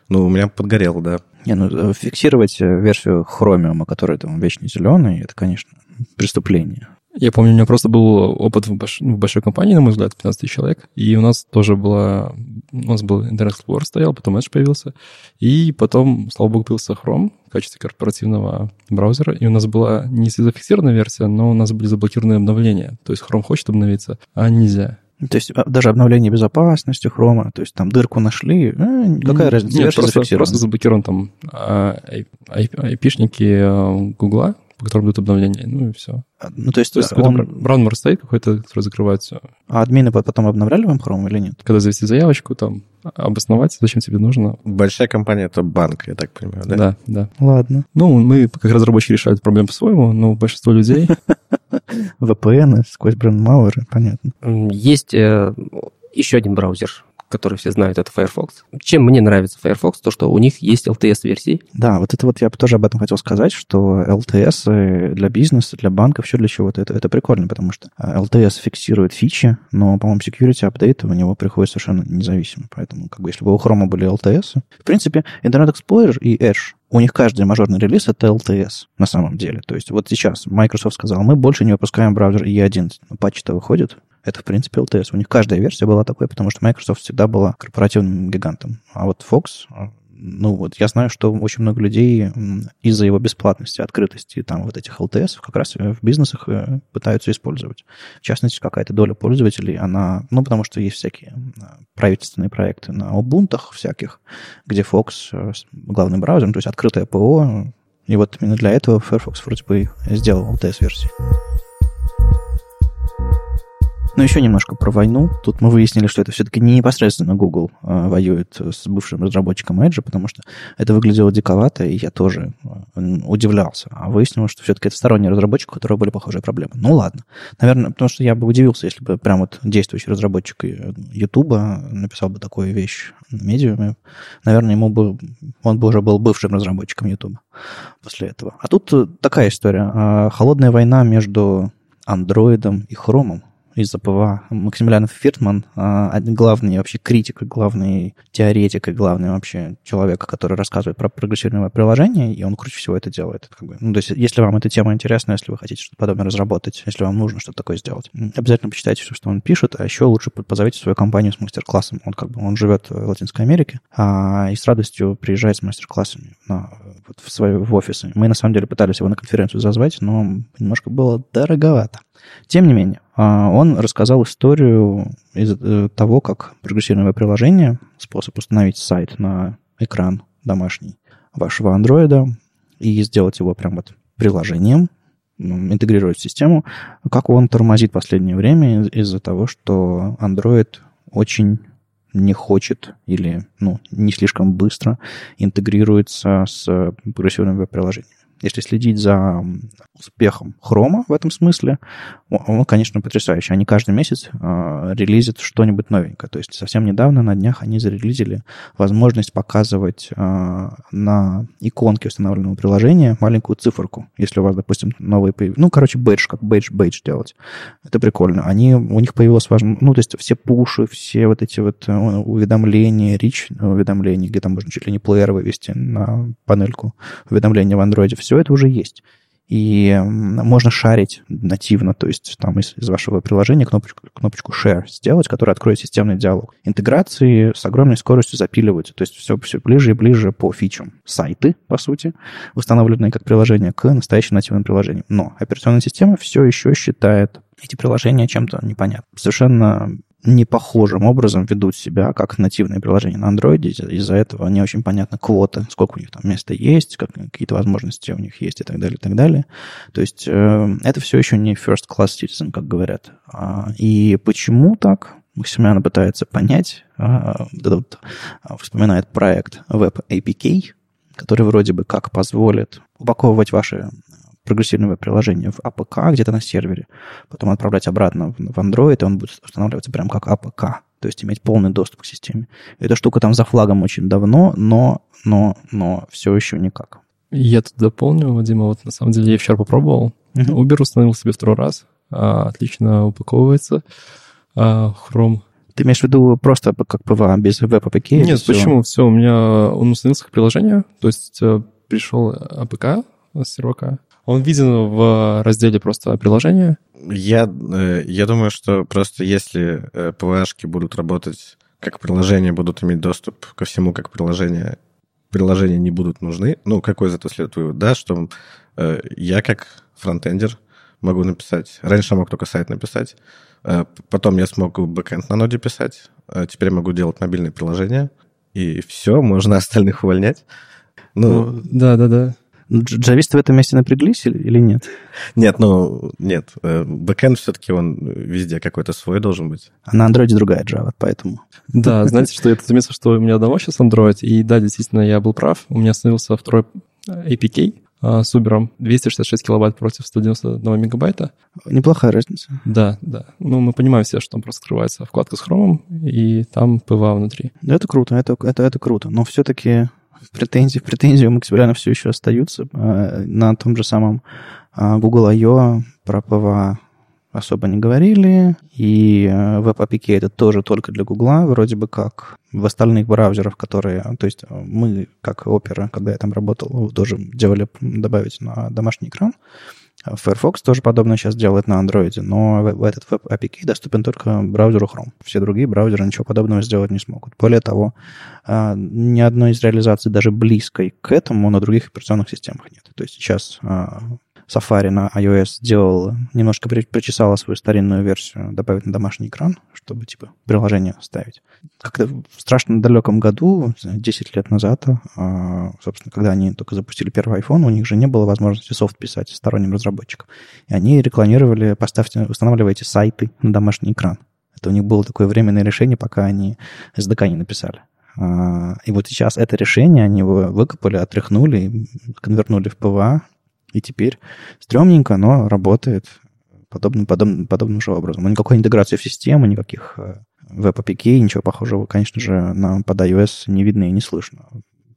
ну, у меня подгорело, да. Не, ну, фиксировать э, версию Chromium, который там вечно зеленый, это, конечно, преступление. Я помню, у меня просто был опыт в, больш... в большой компании, на мой взгляд, 15 тысяч человек, и у нас тоже была... У нас был Internet Explorer стоял, потом Edge появился, и потом, слава богу, появился Chrome в качестве корпоративного браузера, и у нас была не зафиксированная версия, но у нас были заблокированные обновления. То есть Chrome хочет обновиться, а нельзя. То есть а, даже обновление безопасности хрома, то есть там дырку нашли, э, какая разница? Нет, просто, просто заблокирован там IP-шники Гугла, по которым идут обновления, ну и все. А, ну, то есть, то есть он... браунмар стоит какой-то, который закрывает все. А админы потом обновляли вам Chrome или нет? Когда завести заявочку, там, обосновать, зачем тебе нужно. Большая компания — это банк, я так понимаю, да? Да, да. Ладно. Ну, мы, как разработчики, решают проблему по-своему, но большинство людей... [LAUGHS] VPN сквозь бренд Malware, понятно. Есть э, еще один браузер, который все знают, это Firefox. Чем мне нравится Firefox, то, что у них есть LTS-версии. Да, вот это вот я тоже об этом хотел сказать, что LTS для бизнеса, для банков, все для чего-то, это, это прикольно, потому что LTS фиксирует фичи, но, по-моему, security апдейты у него приходят совершенно независимо. Поэтому, как бы, если бы у Chrome были LTS, в принципе, Internet Explorer и Edge у них каждый мажорный релиз — это LTS на самом деле. То есть вот сейчас Microsoft сказал, мы больше не выпускаем браузер E11. Патчи-то выходит, это, в принципе, LTS. У них каждая версия была такой, потому что Microsoft всегда была корпоративным гигантом. А вот Fox, ну вот я знаю, что очень много людей из-за его бесплатности, открытости там вот этих LTS как раз в бизнесах э, пытаются использовать. В частности, какая-то доля пользователей, она, ну потому что есть всякие правительственные проекты на Ubuntu всяких, где Fox э, главным браузером, то есть открытое ПО, и вот именно для этого Firefox вроде бы сделал LTS-версии. Но еще немножко про войну. Тут мы выяснили, что это все-таки не непосредственно Google а, воюет с бывшим разработчиком Edge, потому что это выглядело диковато, и я тоже а, удивлялся. А выяснилось, что все-таки это сторонний разработчик, у которого были похожие проблемы. Ну ладно. Наверное, потому что я бы удивился, если бы прям вот действующий разработчик YouTube написал бы такую вещь на медиуме. Наверное, ему бы, он бы уже был бывшим разработчиком YouTube после этого. А тут такая история. А, холодная война между андроидом и хромом из-за PWA. Максимилиан Фиртман, а, главный вообще критик, главный теоретик и главный вообще человек, который рассказывает про прогрессивное приложение, и он круче всего это делает. Как бы. Ну, то есть, если вам эта тема интересна, если вы хотите что-то подобное разработать, если вам нужно что-то такое сделать, обязательно почитайте все, что он пишет, а еще лучше позовите в свою компанию с мастер-классом. Он как бы он живет в Латинской Америке а, и с радостью приезжает с мастер-классами на, вот в свои в офисы. Мы на самом деле пытались его на конференцию зазвать, но немножко было дороговато. Тем не менее, а, он рассказал историю из э, того, как прогрессивное приложение, способ установить сайт на экран домашний вашего андроида и сделать его прям вот приложением, интегрировать в систему, как он тормозит в последнее время из-за того, что Android очень не хочет или ну, не слишком быстро интегрируется с прогрессивным веб-приложением. Если следить за успехом Хрома в этом смысле, он, конечно, потрясающий. Они каждый месяц э, релизят что-нибудь новенькое. То есть совсем недавно на днях они зарелизили возможность показывать э, на иконке установленного приложения маленькую циферку. Если у вас, допустим, новый появился. Ну, короче, бейдж, как бейдж-бейдж делать. Это прикольно. Они, у них появилось важно... Ну, то есть все пуши, все вот эти вот э, уведомления, рич уведомления, где там можно чуть ли не плеер вывести на панельку уведомления в андроиде все это уже есть. И можно шарить нативно, то есть там из, из вашего приложения кнопочку, кнопочку Share сделать, которая откроет системный диалог. Интеграции с огромной скоростью запиливаются, то есть все, все ближе и ближе по фичам. Сайты, по сути, установленные как приложение к настоящим нативным приложениям. Но операционная система все еще считает эти приложения чем-то непонятным. Совершенно не похожим образом ведут себя, как нативные приложения на Android. Из-за этого не очень понятно квоты, сколько у них там места есть, как, какие-то возможности у них есть и так далее, и так далее. То есть э, это все еще не first class citizen, как говорят. А, и почему так? Максимiliano пытается понять, а, вот, а, вспоминает проект Web APK, который вроде бы как позволит упаковывать ваши прогрессивное приложение в APK где-то на сервере, потом отправлять обратно в Android, и он будет устанавливаться прям как APK, то есть иметь полный доступ к системе. Эта штука там за флагом очень давно, но, но, но все еще никак. Я тут дополню, Дима, вот на самом деле я вчера попробовал. Uh-huh. Uber установил себе второй раз. А, отлично упаковывается. А, Chrome ты имеешь в виду просто как PWA, без web APK? Нет, почему? Все, у меня он установился как приложение, то есть э, пришел APK с сервака, он виден в разделе просто приложения? Я, э, я думаю, что просто если э, PWA-шки будут работать как приложение, будут иметь доступ ко всему как приложение, приложения не будут нужны. Ну, какой из этого следует вывод? Да, что э, я как фронтендер могу написать. Раньше я мог только сайт написать. Потом я смог бэкэнд на ноде писать. Теперь я могу делать мобильные приложения. И все, можно остальных увольнять. Ну, да, да, да. Джависты в этом месте напряглись или нет? Нет, ну, нет. Э, бэкэнд все-таки он везде какой-то свой должен быть. А на андроиде другая Java, поэтому... Да, знаете, что я тут заметил, что у меня давно сейчас Android, и да, действительно, я был прав. У меня установился второй APK, а, с Uber 266 килобайт против 191 мегабайта. Неплохая разница. Да, да. Ну, мы понимаем все, что там просто открывается вкладка с хромом, и там PWA внутри. Это круто, это, это, это круто. Но все-таки претензии, претензии у Максимилиана все еще остаются. А, на том же самом а, Google I.O. про PWA особо не говорили, и э, web APK это тоже только для Гугла, вроде бы как в остальных браузерах, которые... То есть мы, как Opera, когда я там работал, тоже делали добавить на домашний экран. Firefox тоже подобное сейчас делает на Android, но в этот web APK доступен только браузеру Chrome. Все другие браузеры ничего подобного сделать не смогут. Более того, э, ни одной из реализаций даже близкой к этому на других операционных системах нет. То есть сейчас Safari на iOS сделал, немножко причесала свою старинную версию, добавить на домашний экран, чтобы, типа, приложение ставить. Как-то в страшно далеком году, 10 лет назад, а, собственно, когда они только запустили первый iPhone, у них же не было возможности софт писать сторонним разработчикам. И они рекламировали, поставьте, устанавливайте сайты на домашний экран. Это у них было такое временное решение, пока они SDK не написали. А, и вот сейчас это решение они его выкопали, отряхнули, конвертнули в PWA, и теперь стрёмненько, но работает подобным, подобным, подобным же образом. Но никакой интеграции в систему, никаких э, веб-APK, ничего похожего, конечно же, на, под iOS не видно и не слышно.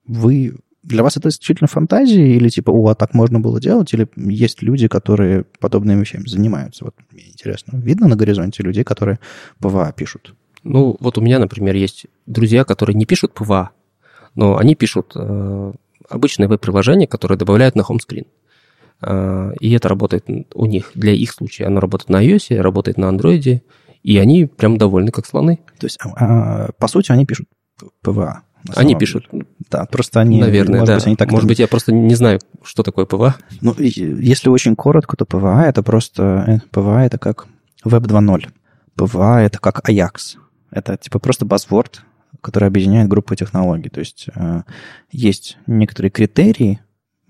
Вы для вас это исключительно фантазии или типа, о, а так можно было делать? Или есть люди, которые подобными вещами занимаются? Вот мне интересно. Видно на горизонте людей, которые PWA пишут? Ну, вот у меня, например, есть друзья, которые не пишут PWA, но они пишут э, обычное веб-приложение, которое добавляют на homescreen. А, и это работает у них, для их случая. Оно работает на iOS, работает на Android, и они прям довольны, как слоны. То есть, а, а, по сути, они пишут PWA. Они пишут. Да, просто они... Наверное, может да. Быть, они так может быть, я просто не знаю, что такое PWA. Ну, если очень коротко, то PWA это просто... Э, PWA это как Web 2.0. PWA это как Ajax. Это типа просто buzzword, который объединяет группы технологий. То есть э, есть некоторые критерии,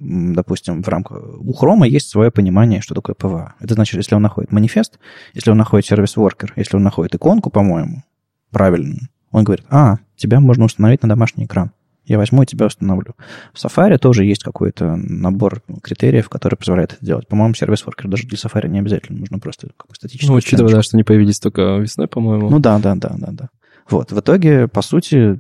допустим, в рамках... У Chrome есть свое понимание, что такое PWA. Это значит, если он находит манифест, если он находит service worker, если он находит иконку, по-моему, правильную, он говорит, а, тебя можно установить на домашний экран. Я возьму и тебя установлю. В Safari тоже есть какой-то набор критериев, который позволяет это делать. По-моему, service worker даже для Safari не обязательно. Нужно просто какой статический. Ну, учитывая, да, что они появились только весной, по-моему. Ну да, да, да, да, да. Вот, в итоге, по сути,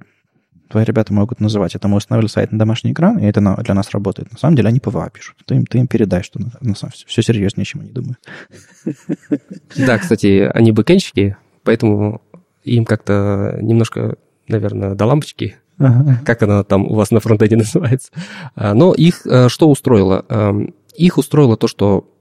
твои ребята могут называть. Это мы установили сайт на домашний экран, и это для нас работает. На самом деле они PWA пишут. Ты им, ты им передай, что на, на самом, все серьезнее, чем они думают. [LAUGHS] Да, кстати, они бэкенщики, поэтому им как-то немножко, наверное, до лампочки, ага. как она там у вас на фронтенде называется. А, но их э, что устроило? Эм, их устроило то, что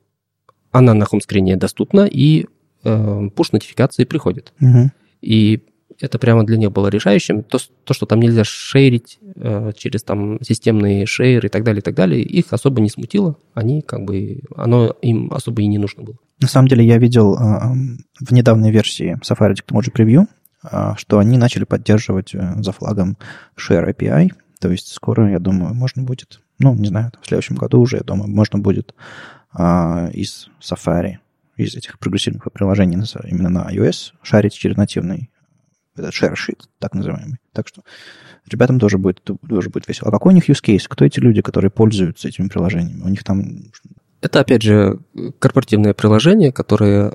она на хомскрине доступна, и пуш-нотификации э, приходят. Угу. И это прямо для них было решающим. То, то что там нельзя шерить э, через там системные шейры и так далее, и так далее, их особо не смутило. Они как бы, оно им особо и не нужно было. На самом деле я видел э, в недавней версии Safari Technology Preview, э, что они начали поддерживать э, за флагом Share API, то есть скоро, я думаю, можно будет, ну, не знаю, в следующем году уже, я думаю, можно будет э, из Safari из этих прогрессивных приложений именно на iOS шарить через нативный этот share sheet, так называемый. Так что ребятам тоже будет, тоже будет весело. А какой у них use case? Кто эти люди, которые пользуются этими приложениями? У них там... Это, опять же, корпоративное приложение, которое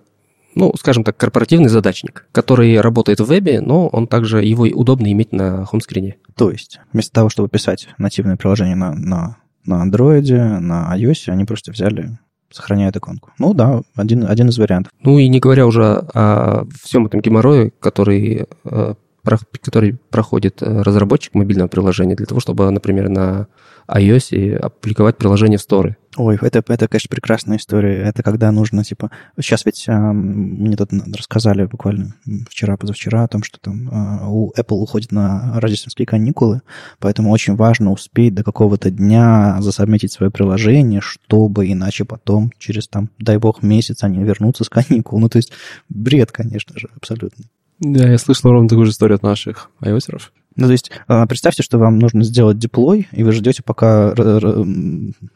ну, скажем так, корпоративный задачник, который работает в вебе, но он также, его удобно иметь на хомскрине. То есть, вместо того, чтобы писать нативное приложение на, на, на Android, на iOS, они просто взяли сохраняет иконку. Ну да, один, один из вариантов. Ну и не говоря уже о всем этом геморрое, который, э, который проходит э, разработчик мобильного приложения для того, чтобы, например, на iOS аппликовать приложение в сторы. Ой, это, это, конечно, прекрасная история. Это когда нужно, типа... Сейчас ведь а, мне тут рассказали буквально вчера-позавчера о том, что там а, у Apple уходит на рождественские каникулы, поэтому очень важно успеть до какого-то дня засобмитить свое приложение, чтобы иначе потом, через там, дай бог, месяц они вернутся с каникул. Ну, то есть бред, конечно же, абсолютно. Да, я слышал ровно такую же историю от наших ios ну, то есть а, представьте, что вам нужно сделать деплой, и вы ждете, пока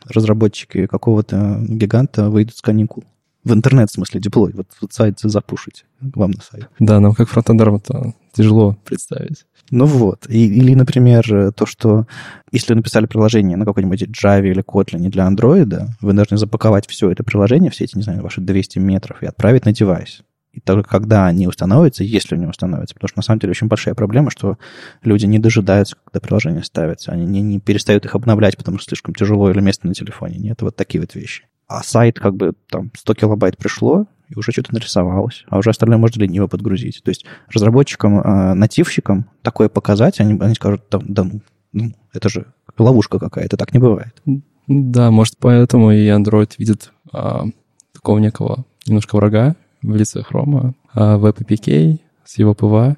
разработчики какого-то гиганта выйдут с каникул. В интернет, в смысле, деплой. Вот, вот сайт запушить вам на сайт. Да, нам как фронтендерам это тяжело представить. Ну вот. И, или, например, то, что если вы написали приложение на какой-нибудь Java или Kotlin для Android, вы должны запаковать все это приложение, все эти, не знаю, ваши 200 метров и отправить на девайс. И только когда они установятся, если они установятся, потому что на самом деле очень большая проблема, что люди не дожидаются, когда приложение ставится, они не, не перестают их обновлять, потому что слишком тяжело или место на телефоне нет, вот такие вот вещи. А сайт как бы там 100 килобайт пришло, и уже что-то нарисовалось, а уже остальное можно лениво подгрузить. То есть разработчикам, э, нативщикам такое показать, они, они скажут, да, да ну, ну, это же ловушка какая-то, так не бывает. Да, может, поэтому и Android видит а, такого некого немножко врага в лице Chrome, а WebAPK с его PWA,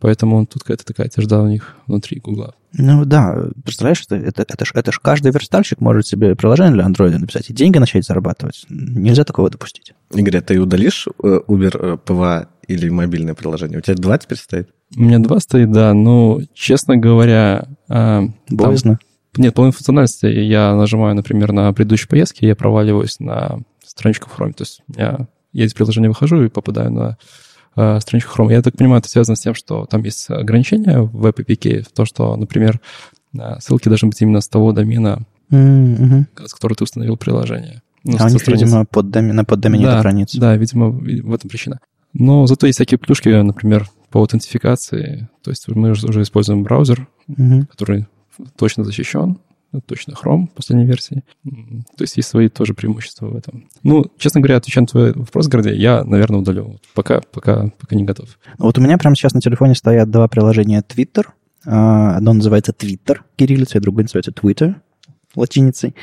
поэтому тут какая-то такая тяжда у них внутри Гугла. Ну да, представляешь, это, это, это, ж, это ж каждый верстальщик может себе приложение для Android написать и деньги начать зарабатывать. Нельзя такого допустить. Игорь, а ты удалишь э, Uber э, или мобильное приложение? У тебя два теперь стоит? У меня два стоит, да. Ну, честно говоря... А, Боязно? Там, нет, полной функциональности я нажимаю, например, на предыдущей поездке, я проваливаюсь на страничку в Chrome. То есть я, я из приложения выхожу и попадаю на э, страничку Chrome. Я так понимаю, это связано с тем, что там есть ограничения в WebAPK, то, что, например, э, ссылки должны быть именно с того домена, mm-hmm. с которого ты установил приложение. Ну, а у них, страницы. видимо, под домен, на поддомене да, хранится. Да, видимо, в этом причина. Но зато есть всякие плюшки, например, по аутентификации. То есть мы уже используем браузер, mm-hmm. который точно защищен, точно Chrome последней версии. То есть есть свои тоже преимущества в этом. Ну, честно говоря, отвечая на твой вопрос, Гордей, я, наверное, удалю. Пока, пока, пока не готов. Вот у меня прямо сейчас на телефоне стоят два приложения Twitter. А, одно называется Twitter кириллицей, другое называется Twitter латиницей.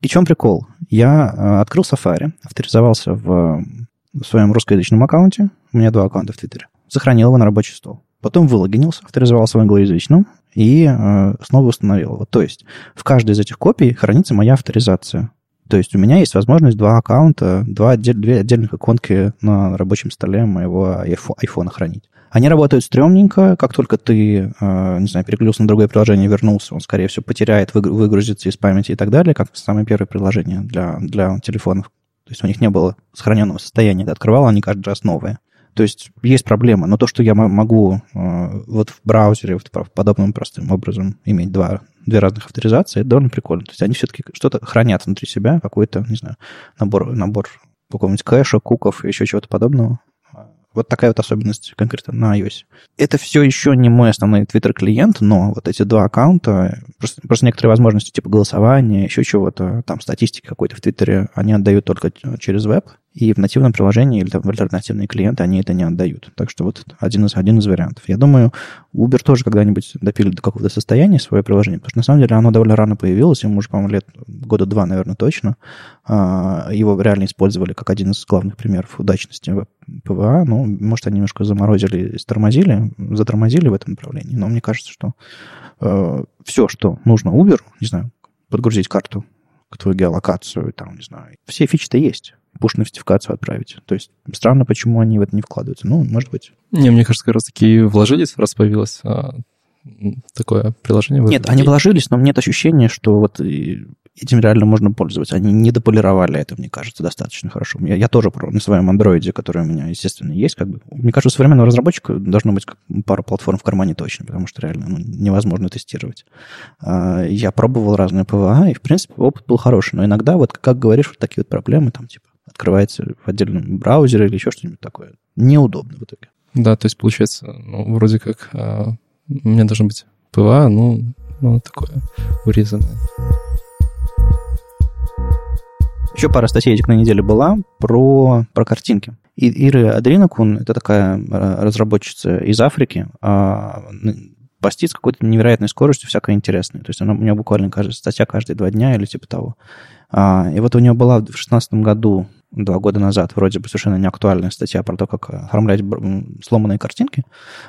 И в чем прикол? Я а, открыл Safari, авторизовался в своем русскоязычном аккаунте. У меня два аккаунта в Твиттере. Сохранил его на рабочий стол. Потом вылогинился, авторизовался в англоязычном и э, снова установил его. То есть в каждой из этих копий хранится моя авторизация. То есть у меня есть возможность два аккаунта, два две отдельных иконки на рабочем столе моего айфона хранить. Они работают стрёмненько. Как только ты, э, не знаю, переключился на другое приложение, вернулся, он, скорее всего, потеряет, выгрузится из памяти и так далее, как самое первое приложение для, для телефонов. То есть у них не было сохраненного состояния. Ты открывал, они каждый раз новые. То есть есть проблема, но то, что я могу э, вот в браузере вот подобным простым образом иметь два, две разных авторизации, это довольно прикольно. То есть они все-таки что-то хранят внутри себя, какой-то, не знаю, набор, набор какого-нибудь кэша, куков и еще чего-то подобного. Вот такая вот особенность конкретно на iOS. Это все еще не мой основной Twitter-клиент, но вот эти два аккаунта, просто, просто некоторые возможности типа голосования, еще чего-то, там статистики какой-то в Твиттере, они отдают только через веб, и в нативном приложении или там в альтернативные клиенты они это не отдают. Так что вот один из, один из вариантов. Я думаю, Uber тоже когда-нибудь допилит до какого-то состояния свое приложение, потому что на самом деле оно довольно рано появилось, ему уже, по-моему, лет года два, наверное, точно. А, его реально использовали как один из главных примеров удачности PWA. Ну, может, они немножко заморозили, стормозили, затормозили в этом направлении. Но мне кажется, что э, все, что нужно Uber, не знаю, подгрузить карту к твою геолокацию, там, не знаю, все фичи-то есть push-нотификацию отправить. То есть странно, почему они в это не вкладываются. Ну, может быть. Не, мне кажется, как раз таки вложились, раз появилось а, такое приложение. Нет, они вложились, но нет ощущения, что вот этим реально можно пользоваться. Они не дополировали это, мне кажется, достаточно хорошо. Я, я тоже на своем андроиде, который у меня, естественно, есть, как бы, мне кажется, у современного разработчика должно быть пара платформ в кармане точно, потому что реально ну, невозможно тестировать. А, я пробовал разные PWA, и, в принципе, опыт был хороший. Но иногда, вот как говоришь, вот такие вот проблемы, там, типа, открывается в отдельном браузере или еще что-нибудь такое. Неудобно в итоге. Да, то есть получается, ну, вроде как а, у меня должен быть PWA, ну, ну такое урезанное. Еще пара статей этих на неделе была про, про картинки. И Ире Адеринокун, это такая а, разработчица из Африки, а, постит с какой-то невероятной скоростью всякое интересное. То есть она, у нее буквально кажется, статья каждые два дня или типа того. А, и вот у нее была в 2016 году, два года назад, вроде бы совершенно неактуальная статья про то, как оформлять сломанные картинки,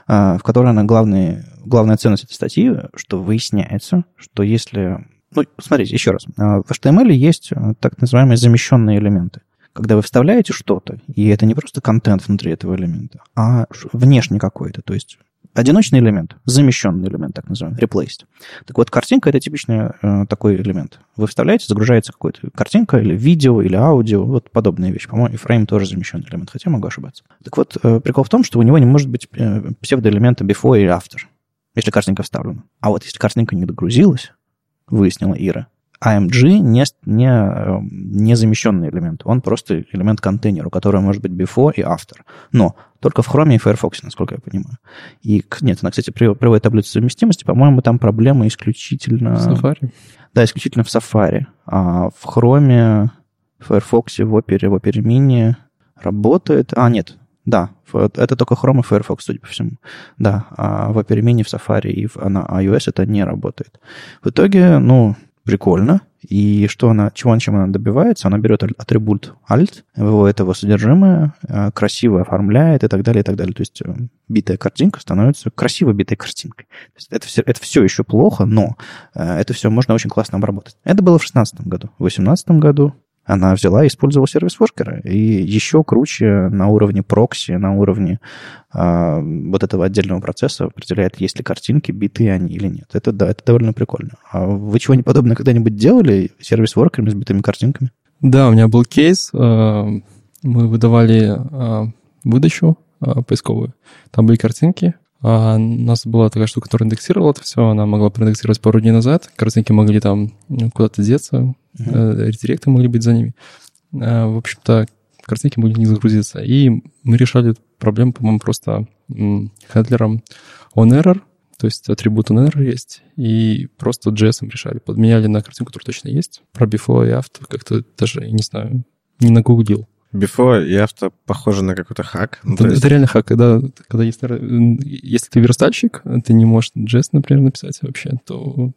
а, в которой она главный, главная ценность этой статьи, что выясняется, что если... Ну, смотрите, еще раз. А, в HTML есть так называемые замещенные элементы когда вы вставляете что-то, и это не просто контент внутри этого элемента, а внешний какой-то. То есть одиночный элемент, замещенный элемент, так называемый, replaced. Так вот, картинка — это типичный э, такой элемент. Вы вставляете, загружается какая-то картинка или видео, или аудио, вот подобная вещь. По-моему, и фрейм тоже замещенный элемент, хотя могу ошибаться. Так вот, э, прикол в том, что у него не может быть э, псевдоэлемента before или after, если картинка вставлена. А вот если картинка не догрузилась, выяснила Ира, AMG не, не, эм, не замещенный элемент. Он просто элемент контейнера, у которого может быть before и after. Но только в Chrome и Firefox, насколько я понимаю. И нет, она, кстати, приводит таблицу совместимости. По-моему, там проблема исключительно... В Safari? Да, исключительно в Safari. А в Chrome, в Firefox, в Opera, в Opera Mini работает... А, нет, да, это только Chrome и Firefox, судя по всему. Да, а в Opera Mini, в Safari и в, на iOS это не работает. В итоге, ну, прикольно. И что она, чего, чем она добивается? Она берет атрибут alt, выводит его содержимое, э, красиво оформляет и так далее, и так далее. То есть э, битая картинка становится красиво битой картинкой. То есть это, все, это все еще плохо, но э, это все можно очень классно обработать. Это было в 2016 году. В 2018 году она взяла и использовала сервис воркера. И еще круче на уровне прокси, на уровне а, вот этого отдельного процесса определяет, есть ли картинки, биты они или нет. Это, да, это довольно прикольно. А вы чего-нибудь подобное когда-нибудь делали сервис воркерами с битыми картинками? Да, у меня был кейс. А, мы выдавали а, выдачу поисковую. Там были картинки, а у нас была такая штука, которая индексировала это все, она могла проиндексировать пару дней назад, картинки могли там ну, куда-то деться, uh-huh. редиректы могли быть за ними. А, в общем-то, картинки могли не загрузиться. И мы решали эту проблему, по-моему, просто хендлером onError, то есть атрибут onError есть, и просто JS решали. Подменяли на картинку, которая точно есть. Про before и after как-то даже, не знаю, не нагуглил. Before и авто похоже на какой-то хак. Ну, это, есть... это реально хак, когда, когда есть, если ты верстальщик, ты не можешь JS, например, написать вообще, то,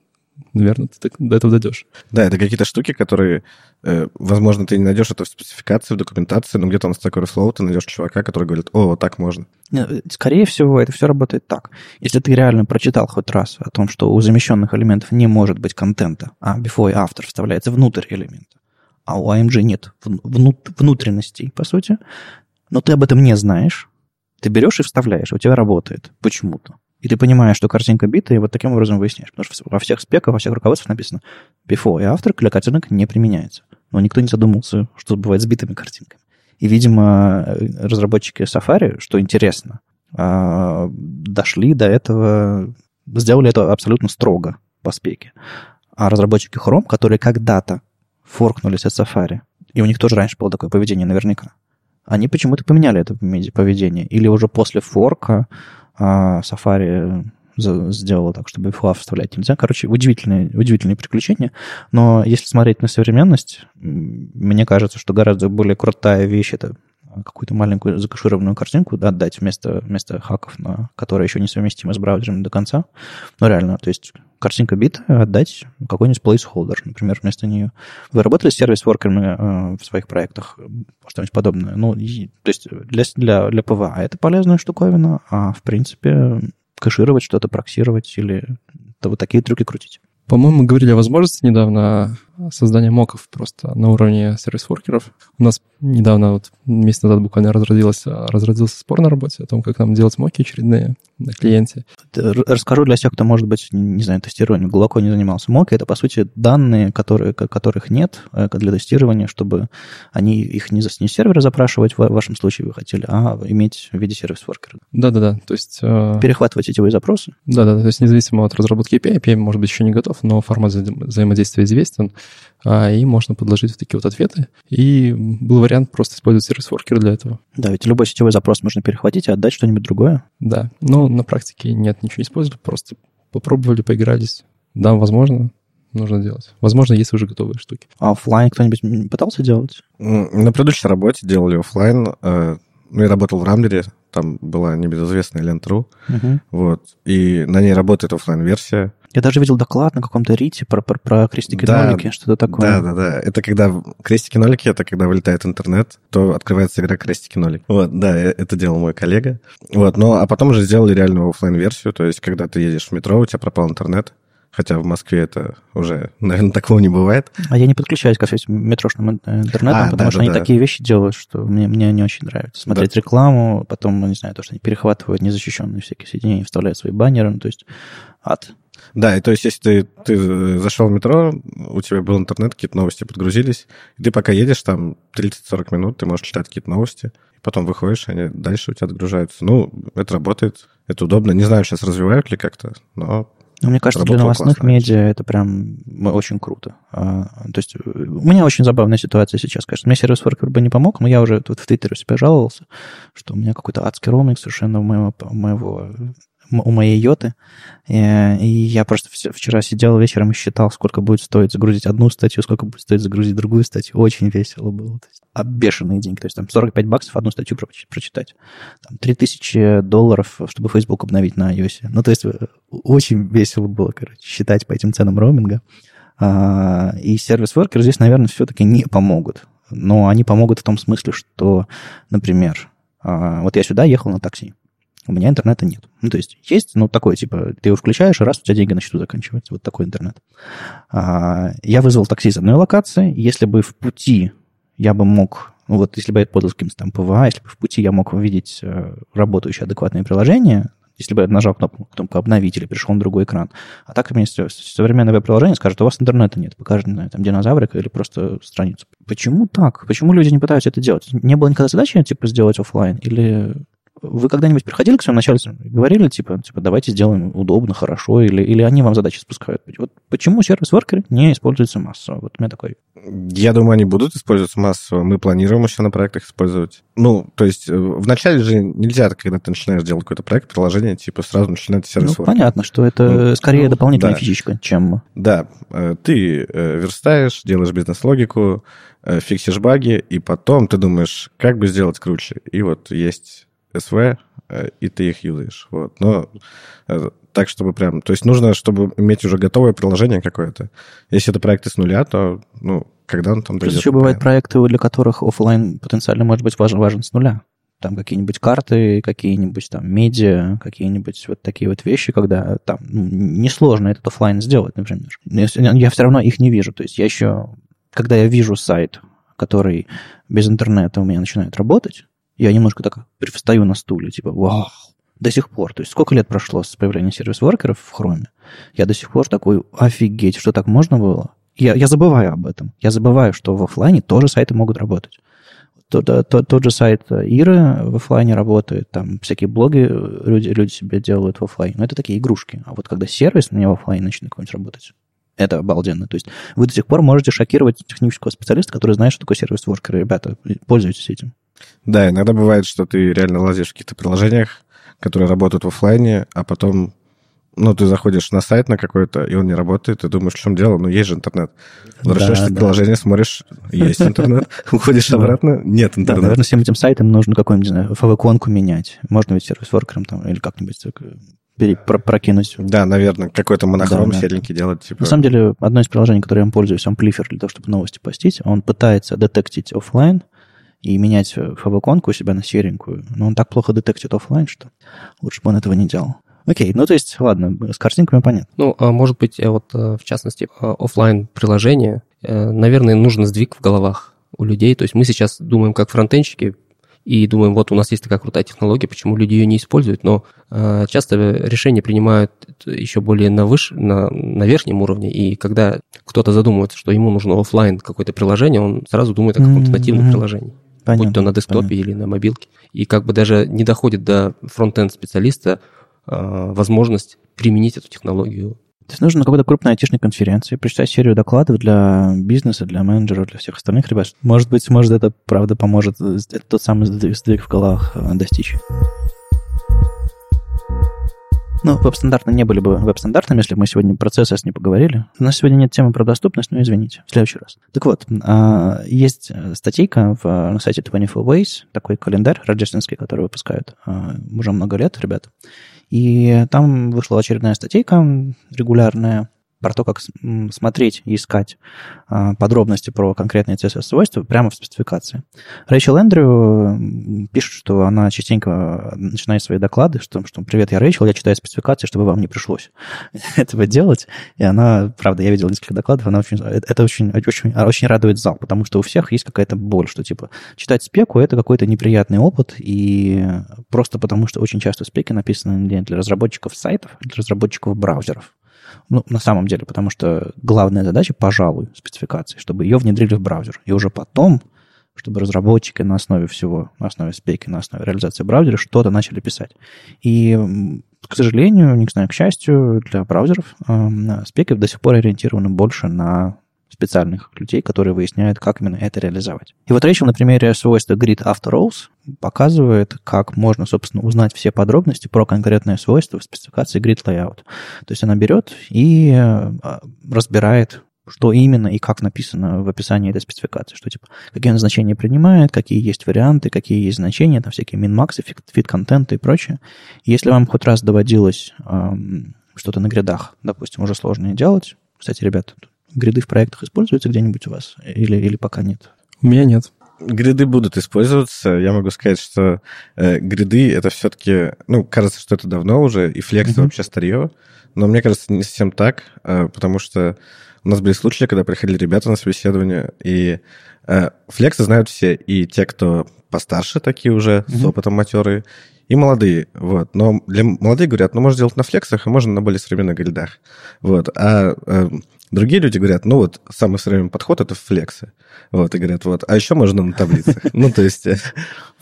наверное, ты так до этого дойдешь. Да, это какие-то штуки, которые, э, возможно, ты не найдешь это в спецификации, в документации, но где-то на Stack Overflow ты найдешь чувака, который говорит, о, вот так можно. Скорее всего, это все работает так. Если ты реально прочитал хоть раз о том, что у замещенных элементов не может быть контента, а before и after вставляется внутрь элемента, а у AMG нет внутренностей, по сути, но ты об этом не знаешь, ты берешь и вставляешь, у тебя работает почему-то. И ты понимаешь, что картинка бита, и вот таким образом выясняешь. Потому что во всех спеках, во всех руководствах написано before и after для картинок не применяется. Но никто не задумался, что бывает с битыми картинками. И, видимо, разработчики Safari, что интересно, а, дошли до этого, сделали это абсолютно строго по спеке. А разработчики Chrome, которые когда-то форкнулись от Safari, и у них тоже раньше было такое поведение наверняка, они почему-то поменяли это поведение. Или уже после форка а, Safari сделала так, чтобы FLAV вставлять нельзя. Короче, удивительные, удивительные приключения. Но если смотреть на современность, мне кажется, что гораздо более крутая вещь это какую-то маленькую закашированную картинку да, отдать вместо, вместо хаков, на, которые еще не совместимы с браузером до конца. Ну, реально, то есть картинка бита, отдать какой-нибудь placeholder, например, вместо нее. Вы работали с service worker-ами э, в своих проектах? Что-нибудь подобное? Ну, и, то есть для, для, для PWA это полезная штуковина, а в принципе кэшировать что-то, проксировать или то вот такие трюки крутить. По-моему, говорили о возможности недавно создания моков просто на уровне service worker-ов. У нас недавно, вот месяц назад буквально разразилась, разразился спор на работе о том, как нам делать моки очередные на клиенте. Расскажу для тех, кто, может быть, не знаю, тестированием глубоко не занимался. Моки — это, по сути, данные, которые, которых нет э, для тестирования, чтобы они их не, не сервера запрашивать, в вашем случае вы хотели, а иметь в виде сервис-воркера. Да-да-да, то есть... Э... Перехватывать сетевые запросы. Да-да, то есть независимо от разработки API, API, может быть, еще не готов, но формат вза взаимодействия известен, и можно подложить вот такие вот ответы. И был вариант просто использовать сервис-воркер для этого. Да, ведь любой сетевой запрос можно перехватить и отдать что-нибудь другое. Да, но на практике нет, ничего не использовали, просто попробовали, поигрались. Да, возможно, нужно делать. Возможно, есть уже готовые штуки. А офлайн кто-нибудь пытался делать? На предыдущей работе делали офлайн. Э, ну, я работал в Рамблере, там была небезызвестная Lent.ru, uh-huh. вот, и на ней работает офлайн версия я даже видел доклад на каком-то рите про, про, про крестики-нолики, да, что-то такое. Да, да, да. Это когда крестики-нолики, это когда вылетает интернет, то открывается игра крестики-нолик. Вот, да, э, это делал мой коллега. Вот, но, а потом уже сделали реальную офлайн версию то есть когда ты едешь в метро, у тебя пропал интернет, Хотя в Москве это уже, наверное, такого не бывает. А я не подключаюсь ко всем метрошным интернетам, а, потому да, что да, они да. такие вещи делают, что мне, мне не очень нравится. Смотреть да. рекламу, потом, ну, не знаю, то, что они перехватывают незащищенные всякие соединения, вставляют свои баннеры, ну, то есть ад. Да, и то есть, если ты, ты зашел в метро, у тебя был интернет, какие-то новости подгрузились, и ты пока едешь там 30-40 минут, ты можешь читать какие-то новости, потом выходишь, они дальше у тебя отгружаются. Ну, это работает, это удобно. Не знаю, сейчас развивают ли как-то, но ну, мне кажется, для новостных классно. медиа это прям очень круто. А, то есть у меня очень забавная ситуация сейчас, конечно. Мне сервис Worker бы не помог, но я уже тут в Твиттере себе жаловался, что у меня какой-то адский роуминг совершенно моего, моего у моей йоты. И, и я просто вчера сидел вечером и считал, сколько будет стоить загрузить одну статью, сколько будет стоить загрузить другую статью. Очень весело было. То есть, обешенные деньги. То есть там 45 баксов одну статью прочитать. Там 3000 долларов, чтобы Facebook обновить на iOS. Ну, то есть э, очень весело было, короче, считать по этим ценам роуминга. А, и сервис-воркеры здесь, наверное, все-таки не помогут. Но они помогут в том смысле, что, например, а, вот я сюда ехал на такси у меня интернета нет. Ну, то есть есть, ну, такой, типа, ты его включаешь, и раз у тебя деньги на счету заканчиваются. Вот такой интернет. А, я вызвал такси из одной локации. Если бы в пути я бы мог, ну, вот если бы я пользовался каким-то там PWA, если бы в пути я мог увидеть э, работающее адекватное приложение, если бы я нажал кнопку, кнопку «Обновить» или перешел на другой экран. А так мне современное веб-приложение скажет, у вас интернета нет, покажет, не знаю, там динозаврик или просто страницу. Почему так? Почему люди не пытаются это делать? Не было никогда задачи, типа, сделать офлайн Или вы когда-нибудь приходили к своему начальству и говорили, типа, типа, давайте сделаем удобно, хорошо, или, или они вам задачи спускают? Вот почему сервис-воркеры не используются массово? Вот у меня такой... Я думаю, они будут использоваться массово. Мы планируем еще на проектах использовать. Ну, то есть э, вначале же нельзя, когда ты начинаешь делать какой-то проект, приложение, типа, сразу начинать сервис Ну, понятно, что это ну, скорее ну, дополнительная да. физичка, чем... Да, э, ты э, верстаешь, делаешь бизнес-логику, фиксишь баги, и потом ты думаешь, как бы сделать круче. И вот есть SV, э, и ты их юзаешь. Вот. Но э, так, чтобы прям... То есть нужно, чтобы иметь уже готовое приложение какое-то. Если это проекты с нуля, то, ну, когда он там дойдет... еще бывают проекты, для которых офлайн потенциально может быть важен, важен с нуля. Там какие-нибудь карты, какие-нибудь там медиа, какие-нибудь вот такие вот вещи, когда там ну, несложно этот офлайн сделать, например. Я все равно их не вижу. То есть я еще, когда я вижу сайт, который без интернета у меня начинает работать, я немножко так привстаю на стуле, типа, вау, до сих пор. То есть сколько лет прошло с появления сервис-воркеров в Chrome? Я до сих пор такой, офигеть, что так можно было? Я, я забываю об этом. Я забываю, что в офлайне тоже сайты могут работать. Тот, тот, тот же сайт Иры в офлайне работает, там всякие блоги люди, люди себе делают в офлайне. Но это такие игрушки. А вот когда сервис у меня в офлайне начнет какой-нибудь работать, это обалденно. То есть вы до сих пор можете шокировать технического специалиста, который знает, что такое сервис-воркер. Ребята, пользуйтесь этим. Да, иногда бывает, что ты реально лазишь в каких-то приложениях, которые работают в офлайне, а потом ну, ты заходишь на сайт на какой-то, и он не работает, ты думаешь, в чем дело? Ну, есть же интернет. Возвращаешься да, в приложение, смотришь, есть интернет, [LAUGHS] уходишь обратно, нет интернета. наверное, всем этим сайтам нужно какую-нибудь, не знаю, favicon менять. Можно ведь сервис-воркером там или как-нибудь прокинуть. Да, наверное, какой-то монохром да, серенький делать. Типа... На самом деле, одно из приложений, которое я пользуюсь, Amplifier, для того, чтобы новости постить, он пытается детектить офлайн, и менять фабоконку у себя на серенькую. Но он так плохо детектит офлайн, что лучше бы он этого не делал. Окей, ну то есть, ладно, с картинками понятно. Ну, а может быть, э, вот э, в частности, э, офлайн приложение, наверное, нужен сдвиг в головах у людей. То есть мы сейчас думаем как фронтенщики, и думаем, вот у нас есть такая крутая технология, почему люди ее не используют, но э, часто решения принимают еще более на, выше, на, на верхнем уровне, и когда кто-то задумывается, что ему нужно офлайн какое-то приложение, он сразу думает о каком-то mm-hmm. нативном приложении. Понятно, будь то на десктопе понятно. или на мобилке. И как бы даже не доходит до фронтенд специалиста э, возможность применить эту технологию. То есть нужно на какой-то крупной айтишной конференции прочитать серию докладов для бизнеса, для менеджеров, для всех остальных ребят. Может быть, может это правда поможет тот самый сдвиг в головах э, достичь. Ну, веб-стандарты не были бы веб-стандартами, если бы мы сегодня про CSS не поговорили. У нас сегодня нет темы про доступность, но извините, в следующий раз. Так вот, а, есть статейка в, на сайте 24 Ways, такой календарь рождественский, который выпускают а, уже много лет, ребята. И там вышла очередная статейка регулярная, про то, как смотреть и искать а, подробности про конкретные CSS-свойства прямо в спецификации. Рэйчел Эндрю пишет, что она частенько начинает свои доклады, что, что «Привет, я Рэйчел, я читаю спецификации, чтобы вам не пришлось [LAUGHS] этого делать». И она, правда, я видел несколько докладов, она очень, это очень, очень, очень радует зал, потому что у всех есть какая-то боль, что типа читать спеку — это какой-то неприятный опыт, и просто потому, что очень часто спеки написаны для разработчиков сайтов, для разработчиков браузеров. Ну, на самом деле, потому что главная задача, пожалуй, спецификации, чтобы ее внедрили в браузер. И уже потом, чтобы разработчики на основе всего, на основе спеки, на основе реализации браузера что-то начали писать. И, к сожалению, не знаю, к счастью, для браузеров э, спеки до сих пор ориентированы больше на специальных людей, которые выясняют, как именно это реализовать. И вот Рэйчел на примере свойства grid after rows показывает, как можно, собственно, узнать все подробности про конкретное свойство в спецификации grid layout. То есть она берет и э, разбирает что именно и как написано в описании этой спецификации, что типа какие он значения принимает, какие есть варианты, какие есть значения, там всякие min-max, fit-контенты и прочее. Если вам хоть раз доводилось эм, что-то на грядах, допустим, уже сложное делать, кстати, ребята, Гриды в проектах используются где-нибудь у вас или, или пока нет? У меня нет. Гриды будут использоваться. Я могу сказать, что э, гриды это все-таки, ну, кажется, что это давно уже, и флекс mm-hmm. вообще старье. Но мне кажется, не совсем так, э, потому что у нас были случаи, когда приходили ребята на собеседование, и э, флексы знают все, и те, кто постарше такие уже, mm-hmm. с опытом матерые, и молодые, вот. Но для молодых говорят, ну, можно делать на флексах, а можно на более современных гридах, вот. А э, Другие люди говорят, ну вот самый современный подход это флексы. Вот, и говорят, вот, а еще можно на таблицах. Ну, то есть э,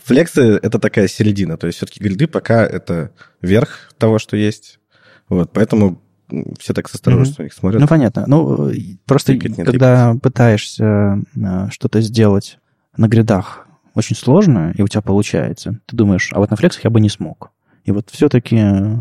флексы это такая середина, то есть все-таки гриды пока это верх того, что есть. Вот, поэтому все так с осторожностью mm-hmm. их смотрят. Ну, понятно. Ну, просто Тыкать, когда пытаешься э, что-то сделать на гридах очень сложно, и у тебя получается, ты думаешь, а вот на флексах я бы не смог. И вот все-таки э,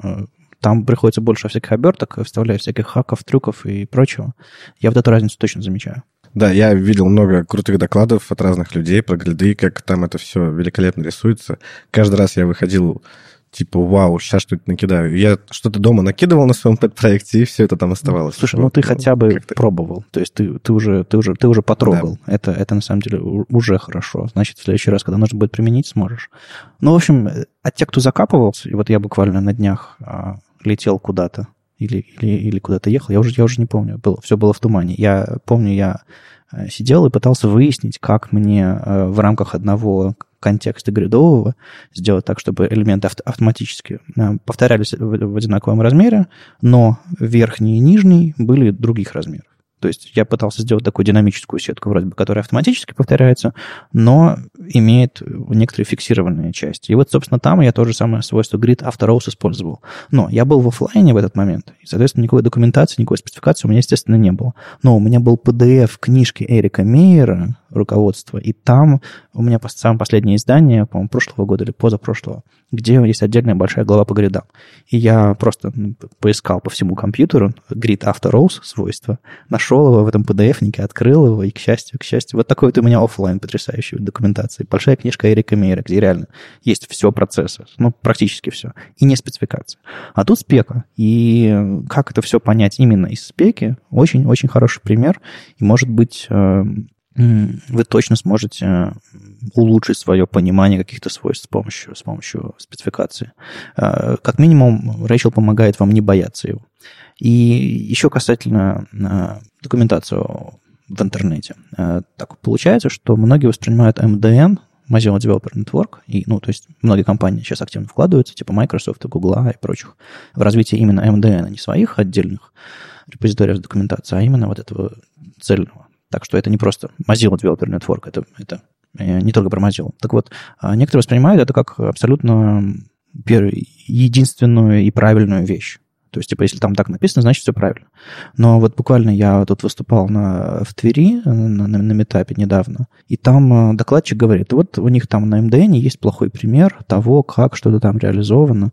там приходится больше всяких оберток, вставляя всяких хаков, трюков и прочего. Я вот эту разницу точно замечаю. Да, я видел много крутых докладов от разных людей про гриды, как там это все великолепно рисуется. Каждый раз я выходил типа, вау, сейчас что-то накидаю. Я что-то дома накидывал на своем пэт-проекте, и все это там оставалось. Слушай, ну ты хотя бы пробовал. То есть ты, ты, уже, ты, уже, ты уже потрогал. Да. Это, это на самом деле уже хорошо. Значит, в следующий раз, когда нужно будет применить, сможешь. Ну, в общем, от тех, кто закапывался, и вот я буквально на днях а, летел куда-то или, или, или куда-то ехал, я уже, я уже не помню, было, все было в тумане. Я помню, я э, сидел и пытался выяснить, как мне э, в рамках одного контекста грядового сделать так, чтобы элементы авто автоматически э, повторялись в, в одинаковом размере, но верхний и нижний были других размеров. То есть я пытался сделать такую динамическую сетку, вроде бы, которая автоматически повторяется, но имеет некоторые фиксированные части. И вот, собственно, там я то же самое свойство grid after rows использовал. Но я был в офлайне в этот момент, и, соответственно, никакой документации, никакой спецификации у меня, естественно, не было. Но у меня был PDF книжки Эрика Мейера, руководство, и там у меня самое последнее издание, по-моему, прошлого года или позапрошлого, где есть отдельная большая глава по гридам. И я просто поискал по всему компьютеру grid after rows свойства, нашел его в этом PDF-нике, открыл его, и, к счастью, к счастью, вот такой вот у меня офлайн потрясающий документации. Большая книжка Эрика Мейера, где реально есть все процессы, ну, практически все, и не спецификация. А тут спека. И как это все понять именно из спеки, очень-очень хороший пример. И, может быть, эм, вы точно сможете э, улучшить свое понимание каких-то свойств с помощью, с помощью спецификации. Э, как минимум, Рэйчел помогает вам не бояться его. И еще касательно э, документацию в интернете. Так получается, что многие воспринимают MDN, Mozilla Developer Network, и, ну, то есть многие компании сейчас активно вкладываются, типа Microsoft, Google и прочих, в развитие именно MDN, а не своих отдельных репозиториев документации, а именно вот этого цельного так что это не просто Mozilla Developer Network, это, это э, не только про Mozilla. Так вот, а некоторые воспринимают это как абсолютно единственную и правильную вещь. То есть, типа, если там так написано, значит, все правильно. Но вот буквально я тут выступал на, в Твери на, на, на метапе недавно, и там э, докладчик говорит, вот у них там на МДН есть плохой пример того, как что-то там реализовано.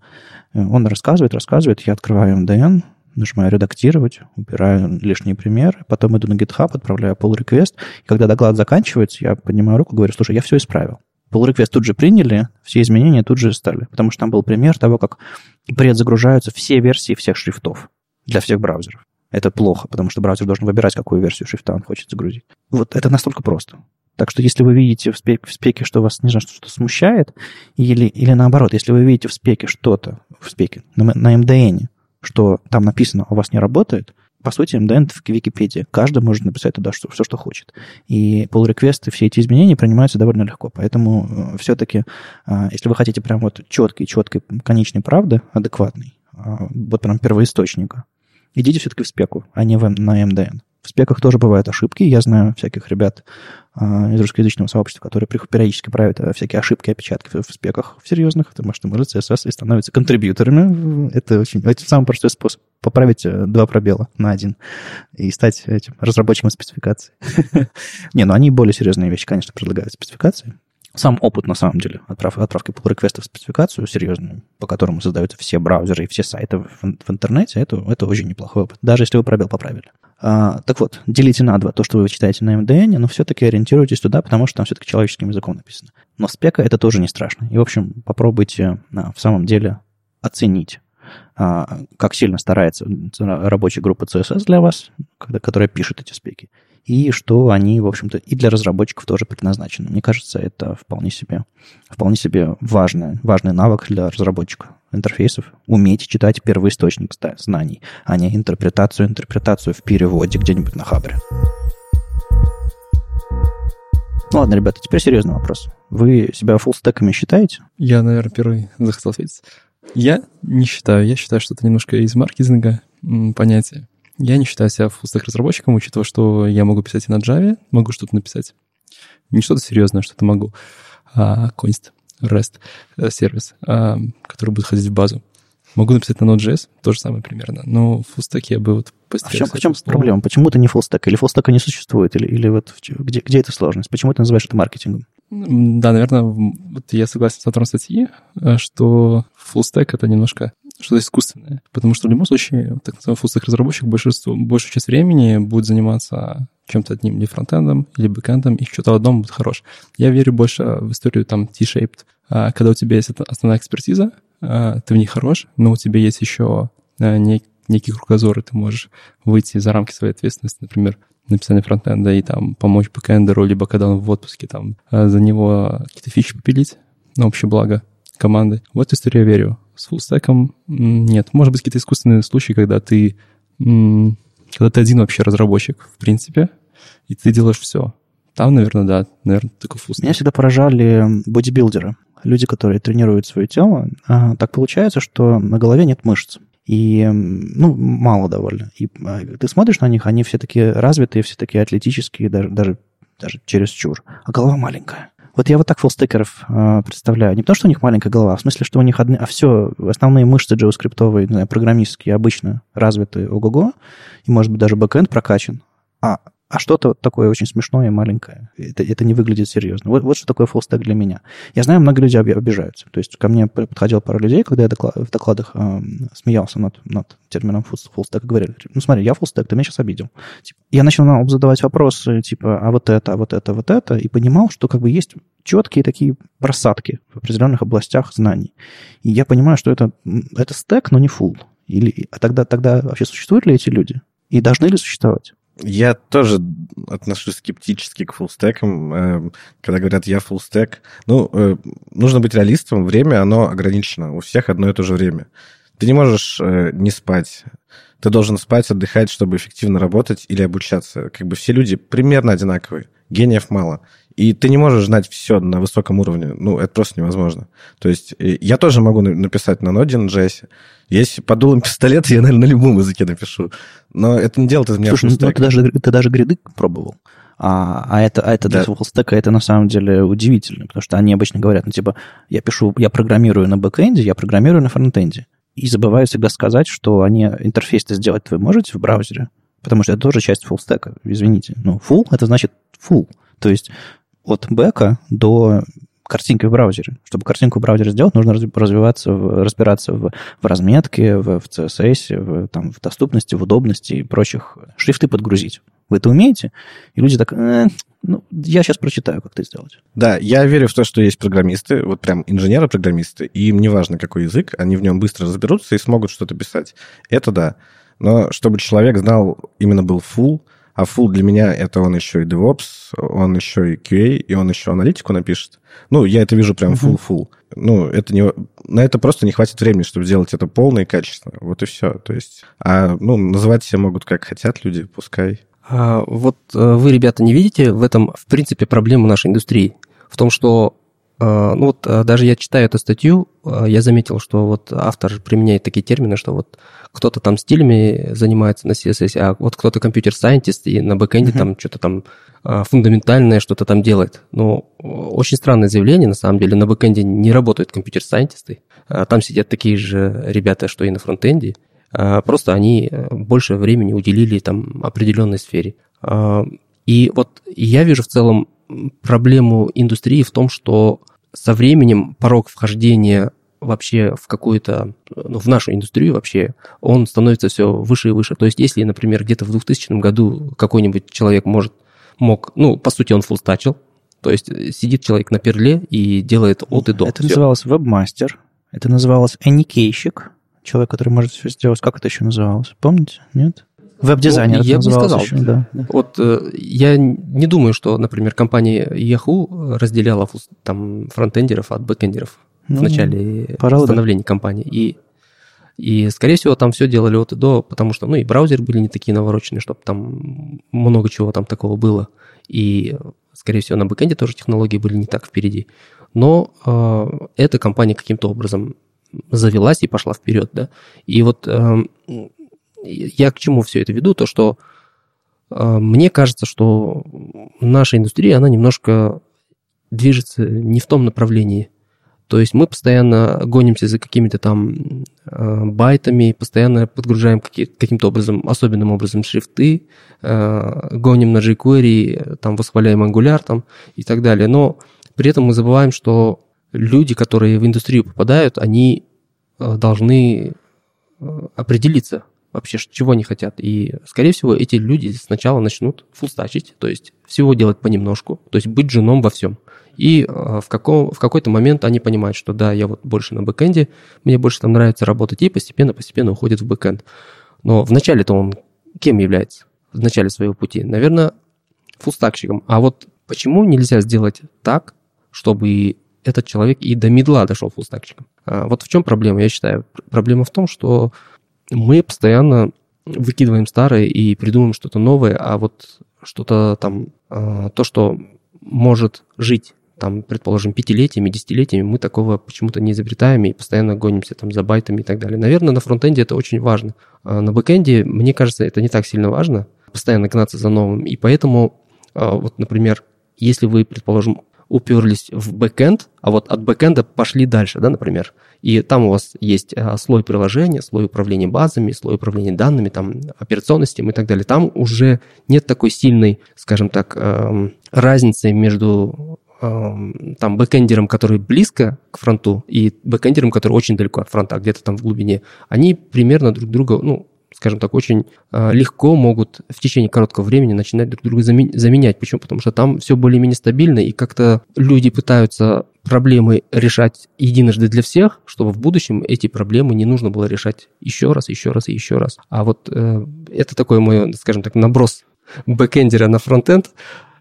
Э, он рассказывает, рассказывает, я открываю МДН, нажимаю «Редактировать», убираю лишний пример, потом иду на GitHub, отправляю pull request, и когда доклад заканчивается, я поднимаю руку, говорю, слушай, я все исправил. Pull request тут же приняли, все изменения тут же стали, потому что там был пример того, как предзагружаются все версии всех шрифтов для всех браузеров. Это плохо, потому что браузер должен выбирать, какую версию шрифта он хочет загрузить. Вот это настолько просто. Так что если вы видите в спеке, в спеке что вас, не знаю, что-то смущает, или, или наоборот, если вы видите в спеке что-то, в спеке, на, на MDN, что там написано, у вас не работает, по сути, MDN в Википедии. Каждый может написать туда что, все, что хочет. И pull реквесты все эти изменения принимаются довольно легко. Поэтому э, все-таки, э, если вы хотите прям вот четкий, четкий, конечной правды, адекватный, э, вот прям первоисточника, идите все-таки в спеку, а не в, на MDN. В спеках тоже бывают ошибки. Я знаю всяких ребят а, из русскоязычного сообщества, которые периодически правят а, всякие ошибки, опечатки в спеках в серьезных, потому что мы CSS и становятся контрибьюторами. Это очень это самый простой способ поправить э, два пробела на один и стать этим разработчиком спецификации. [LAUGHS] Не, ну они более серьезные вещи, конечно, предлагают спецификации сам опыт, на самом деле, отправ, отправки pull реквестов в спецификацию серьезную, по которому создаются все браузеры и все сайты в, в интернете, это, это очень неплохой опыт, даже если вы пробел поправили. А, так вот, делите на два то, что вы читаете на MDN, но все-таки ориентируйтесь туда, потому что там все-таки человеческим языком написано. Но спека это тоже не страшно. И, в общем, попробуйте а, в самом деле оценить, а, как сильно старается рабочая группа CSS для вас, когда, которая пишет эти спеки, и что они, в общем-то, и для разработчиков тоже предназначены. Мне кажется, это вполне себе, вполне себе важный, важный навык для разработчика интерфейсов. Уметь читать первоисточник знаний, а не интерпретацию, интерпретацию в переводе где-нибудь на хабре. Ну ладно, ребята, теперь серьезный вопрос. Вы себя фуллстеками считаете? Я, наверное, первый захотел ответить. Я не считаю. Я считаю, что это немножко из маркетинга понятие. Я не считаю себя фуллстек разработчиком, учитывая, что я могу писать и на Java, могу что-то написать. Не что-то серьезное, что-то могу. А, Const, REST э, сервис, а, который будет ходить в базу. Могу написать на Node.js, то же самое примерно. Но в я бы вот а в чем, в чем проблема? Почему это не фуллстек? Или фуллстека не существует? Или, или вот где, где эта сложность? Почему ты называешь это маркетингом? Да, наверное, вот я согласен с автором статьи, э, что фуллстек — это немножко что-то искусственное. Потому что в любом случае, так называемый фуллстек разработчик большинство, большую часть времени будет заниматься чем-то одним, или фронтендом, или бэкэндом, и что-то одном будет хорош. Я верю больше в историю там T-shaped, а, когда у тебя есть основная экспертиза, а, ты в ней хорош, но у тебя есть еще а, некий кругозор, и ты можешь выйти за рамки своей ответственности, например, написание фронтенда и там помочь бэкэндеру, либо когда он в отпуске, там за него какие-то фичи попилить на общее благо команды. В эту историю я верю. С фуллстеком нет. Может быть, какие-то искусственные случаи, когда ты, когда ты один вообще разработчик, в принципе, и ты делаешь все. Там, наверное, да, наверное, только фуллстек. Меня всегда поражали бодибилдеры. Люди, которые тренируют свое тело. А, так получается, что на голове нет мышц. И, ну, мало довольно. И а, ты смотришь на них, они все такие развитые, все такие атлетические, даже, даже, даже чересчур. А голова маленькая. Вот я вот так фуллстекеров э, представляю. Не потому, что у них маленькая голова, а в смысле, что у них одни, а все, основные мышцы JavaScript, не знаю, программистские, обычно развитые ого-го, и, может быть, даже бэкэнд прокачан. А а что-то такое очень смешное и маленькое. Это, это не выглядит серьезно. Вот, вот что такое фуллстек для меня. Я знаю, многие люди обижаются. То есть ко мне подходил пару людей, когда я доклад, в докладах э, смеялся над, над термином и говорили, ну смотри, я фуллстек, ты меня сейчас обидел. Типа, я начал задавать вопросы, типа, а вот это, а вот это, вот это, и понимал, что как бы есть четкие такие просадки в определенных областях знаний. И я понимаю, что это, это стек, но не фул. Или, а тогда, тогда вообще существуют ли эти люди? И должны ли существовать? Я тоже отношусь скептически к фуллстекам, эм, когда говорят «я фуллстек». Ну, э, нужно быть реалистом, время, оно ограничено, у всех одно и то же время. Ты не можешь э, не спать, ты должен спать, отдыхать, чтобы эффективно работать или обучаться. Как бы все люди примерно одинаковые, гениев мало. И ты не можешь знать все на высоком уровне. Ну, это просто невозможно. То есть я тоже могу написать на Node, на JS. Если под дулом [LAUGHS] пистолета, я, наверное, на любом языке напишу. Но это не делает из меня Слушай, ну, ты даже, ты даже гриды пробовал. А, а это, а это да. для фуллстека это на самом деле удивительно, потому что они обычно говорят, ну, типа, я пишу, я программирую на бэкэнде, я программирую на фронтенде. И забываю всегда сказать, что они интерфейс-то сделать вы можете в браузере, потому что это тоже часть фуллстека, извините. Ну, full это значит full. То есть от бэка до картинки в браузере. Чтобы картинку в браузере сделать, нужно развиваться, разбираться в, в разметке, в, в CSS, в, там, в доступности, в удобности и прочих. Шрифты подгрузить. Вы это умеете? И люди так, э, ну, я сейчас прочитаю, как это сделать. Да, я верю в то, что есть программисты, вот прям инженеры-программисты, и им не важно, какой язык, они в нем быстро разберутся и смогут что-то писать. Это да. Но чтобы человек знал, именно был full, а full для меня это он еще и DevOps, он еще и QA, и он еще аналитику напишет. Ну, я это вижу прям full-full. Ну, это не... На это просто не хватит времени, чтобы сделать это полно и качественно. Вот и все. То есть, а, ну, называть себя могут как хотят люди, пускай. А, вот э, вы, ребята, не видите в этом, в принципе, проблему нашей индустрии? В том, что ну вот а, даже я читаю эту статью, а, я заметил, что вот автор применяет такие термины, что вот кто-то там стилями занимается на CSS, а вот кто-то компьютер-сайентист и на бэкэнде uh-huh. там что-то там фундаментальное что-то там делает. Но очень странное заявление, на самом деле, на бэкэнде не работают компьютер-сайентисты. Там сидят такие же ребята, что и на фронтенде. Просто они больше времени уделили там определенной сфере. И вот я вижу в целом проблему индустрии в том, что со временем порог вхождения вообще в какую-то, ну, в нашу индустрию вообще, он становится все выше и выше. То есть, если, например, где-то в 2000 году какой-нибудь человек может, мог, ну, по сути, он фулстачил, то есть сидит человек на перле и делает от и до. Это все. называлось вебмастер, это называлось эникейщик, человек, который может все сделать. Как это еще называлось? Помните? Нет? Веб-дизайнер. Ну, я бы не сказал. Еще, да. Вот э, я не думаю, что, например, компания Yahoo разделяла там фронтендеров от бэкендеров ну, в начале пора, становления да. компании. И, и, скорее всего, там все делали от и до, потому что, ну, и браузеры были не такие навороченные, чтобы там много чего там такого было. И, скорее всего, на бэкенде тоже технологии были не так впереди. Но э, эта компания каким-то образом завелась и пошла вперед, да. И вот э, я к чему все это веду? То, что э, мне кажется, что наша индустрия, она немножко движется не в том направлении. То есть мы постоянно гонимся за какими-то там э, байтами, постоянно подгружаем какие, каким-то образом, особенным образом шрифты, э, гоним на jQuery, там восхваляем Angular там, и так далее. Но при этом мы забываем, что люди, которые в индустрию попадают, они должны определиться, вообще чего они хотят. И, скорее всего, эти люди сначала начнут фулстачить, то есть всего делать понемножку, то есть быть женом во всем. И э, в, каком, в какой-то момент они понимают, что да, я вот больше на бэкэнде, мне больше там нравится работать, и постепенно-постепенно уходит в бэкэнд. Но вначале-то он кем является? В начале своего пути? Наверное, фулстакщиком. А вот почему нельзя сделать так, чтобы этот человек и до медла дошел фулстакщиком? А вот в чем проблема, я считаю? Проблема в том, что мы постоянно выкидываем старое и придумываем что-то новое, а вот что-то там, а, то, что может жить там, предположим, пятилетиями, десятилетиями, мы такого почему-то не изобретаем и постоянно гонимся там за байтами и так далее. Наверное, на фронтенде это очень важно. А на бэкенде, мне кажется, это не так сильно важно, постоянно гнаться за новым. И поэтому, а, вот, например, если вы, предположим, уперлись в бэкенд, а вот от бэкенда пошли дальше, да, например. И там у вас есть а, слой приложения, слой управления базами, слой управления данными, там, операционной и так далее. Там уже нет такой сильной, скажем так, эм, разницы между эм, там бэкэндером, который близко к фронту, и бэкэндером, который очень далеко от фронта, где-то там в глубине, они примерно друг друга, ну, скажем так, очень а, легко могут в течение короткого времени начинать друг друга заменять. Почему? Потому что там все более-менее стабильно, и как-то люди пытаются проблемы решать единожды для всех, чтобы в будущем эти проблемы не нужно было решать еще раз, еще раз и еще раз. А вот э, это такой мой, скажем так, наброс бэкэндера на фронтенд.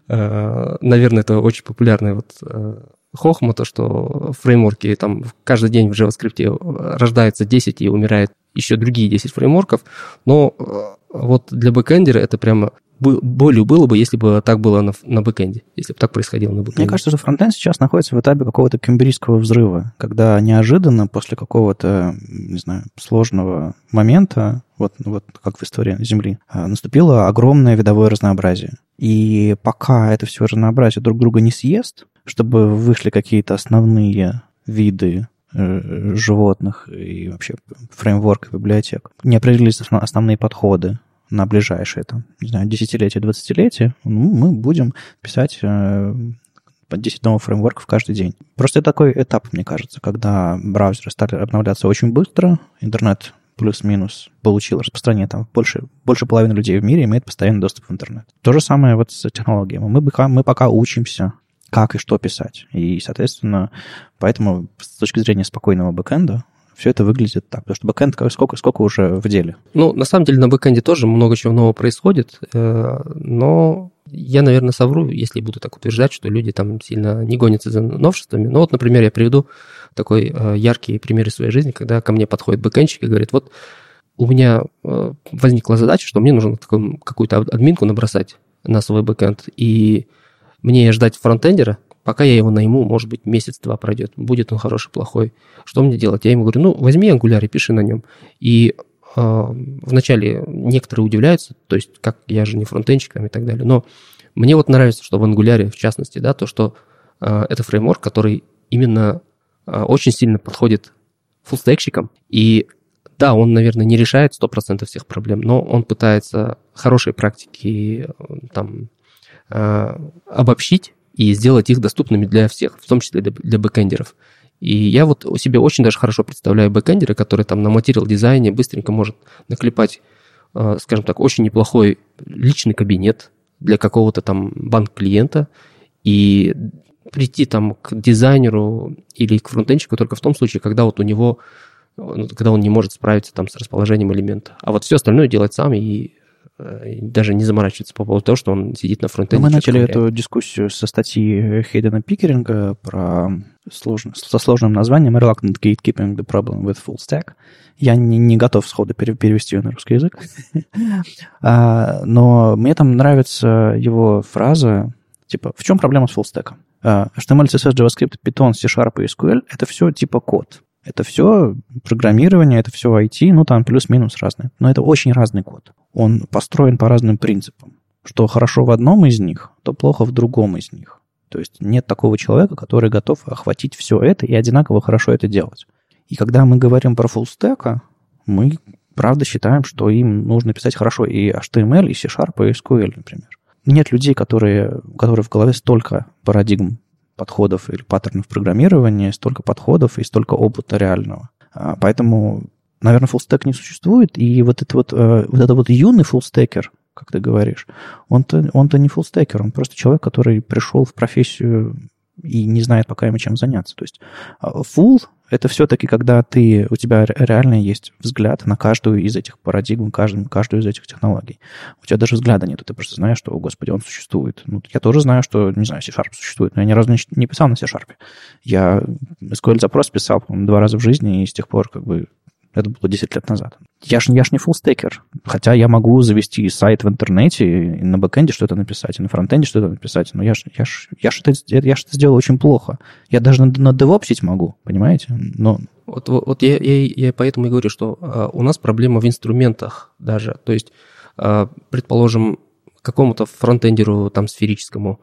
Э, наверное, это очень популярный вот э, хохма, то, что фреймворки, там каждый день в JavaScript рождается 10 и умирает еще другие 10 фреймворков, но э, вот для бэкэндера это прямо болью было бы, если бы так было на, на бэкэнде, если бы так происходило на бэкэнде. Мне кажется, что фронтенд сейчас находится в этапе какого-то кембрийского взрыва, когда неожиданно после какого-то, не знаю, сложного момента, вот, вот как в истории Земли, э, наступило огромное видовое разнообразие. И пока это все разнообразие друг друга не съест, чтобы вышли какие-то основные виды э, животных и вообще фреймворк библиотек. Не определились основные подходы на ближайшие, там, не знаю, десятилетия, двадцатилетия, ну, мы будем писать э, по 10 новых фреймворков каждый день. Просто такой этап, мне кажется, когда браузеры стали обновляться очень быстро, интернет плюс-минус получил распространение, там больше, больше половины людей в мире имеет постоянный доступ в интернет. То же самое вот с технологиями. Мы, пока, мы пока учимся как и что писать. И, соответственно, поэтому с точки зрения спокойного бэкэнда все это выглядит так. Потому что бэкэнд сколько, сколько уже в деле? Ну, на самом деле на бэкэнде тоже много чего нового происходит, э, но я, наверное, совру, если буду так утверждать, что люди там сильно не гонятся за новшествами. Ну вот, например, я приведу такой э, яркий пример из своей жизни, когда ко мне подходит бэкэнщик и говорит, вот у меня э, возникла задача, что мне нужно какую-то админку набросать на свой бэкэнд, и мне ждать фронтендера, пока я его найму, может быть, месяц-два пройдет, будет он хороший, плохой. Что мне делать? Я ему говорю, ну, возьми Angular и пиши на нем. И э, вначале некоторые удивляются, то есть, как я же не фронтенщик там, и так далее, но мне вот нравится, что в Angular, в частности, да, то, что э, это фреймворк, который именно э, очень сильно подходит фуллстекщикам, и да, он, наверное, не решает 100% всех проблем, но он пытается хорошие практики там э, обобщить и сделать их доступными для всех, в том числе для, для бэкэндеров. И я вот у себя очень даже хорошо представляю бэкэндера, который там на material design-е быстренько может наклепать, э, скажем так, очень неплохой личный кабинет для какого-то там банк-клиента и прийти там к дизайнеру или к фронтенщику только в том случае, когда вот у него ну, когда он не может справиться там с расположением элемента. А вот все остальное делать сам и э, даже не заморачиваться по поводу того, что он сидит на фронтенде. Ну, мы начали эту дискуссию со статьи Хейдена Пикеринга про сложно, со сложным названием Reluctant Gatekeeping the Problem with Full Stack. Я не, не готов сходу перевести ее на русский язык. [LAUGHS] А, но мне там нравится его фраза, типа, в чем проблема с full stack? HTML, CSS, JavaScript, Python, C-Sharp и SQL — это все типа код. Это все программирование, это все IT, ну там плюс-минус разные. Но это очень разный код. Он построен по разным принципам. Что хорошо в одном из них, то плохо в другом из них. То есть нет такого человека, который готов охватить все это и одинаково хорошо это делать. И когда мы говорим про фуллстека, мы правда считаем, что им нужно писать хорошо и HTML, и C-Sharp, и SQL, например. Нет людей, которые, которые в голове столько парадигм подходов или паттернов программирования, столько подходов и столько опыта реального. А, поэтому, наверное, фуллстек не существует, и вот этот вот, э, вот это вот юный фуллстекер, как ты говоришь, он-то, он-то не фуллстекер, он просто человек, который пришел в профессию и не знает пока ему чем заняться. То есть full — это все-таки когда ты, у тебя реально есть взгляд на каждую из этих парадигм, каждую, каждую из этих технологий. У тебя даже взгляда нет, ты просто знаешь, что, о, господи, он существует. Ну, я тоже знаю, что, не знаю, C-Sharp существует, но я ни разу не, не писал на C-Sharp. Я SQL-запрос писал, два раза в жизни, и с тех пор как бы это было 10 лет назад. Я ж, я ж не фуллстекер. Хотя я могу завести сайт в интернете и на бэкэнде что-то написать, и на фронтенде что-то написать. Но я ж, я ж, я ж, это, я ж это сделал очень плохо. Я даже на, на девопсить могу, понимаете? Но... Вот, вот, вот я, я, я поэтому и говорю, что э, у нас проблема в инструментах даже. То есть, э, предположим, какому-то фронтендеру там сферическому,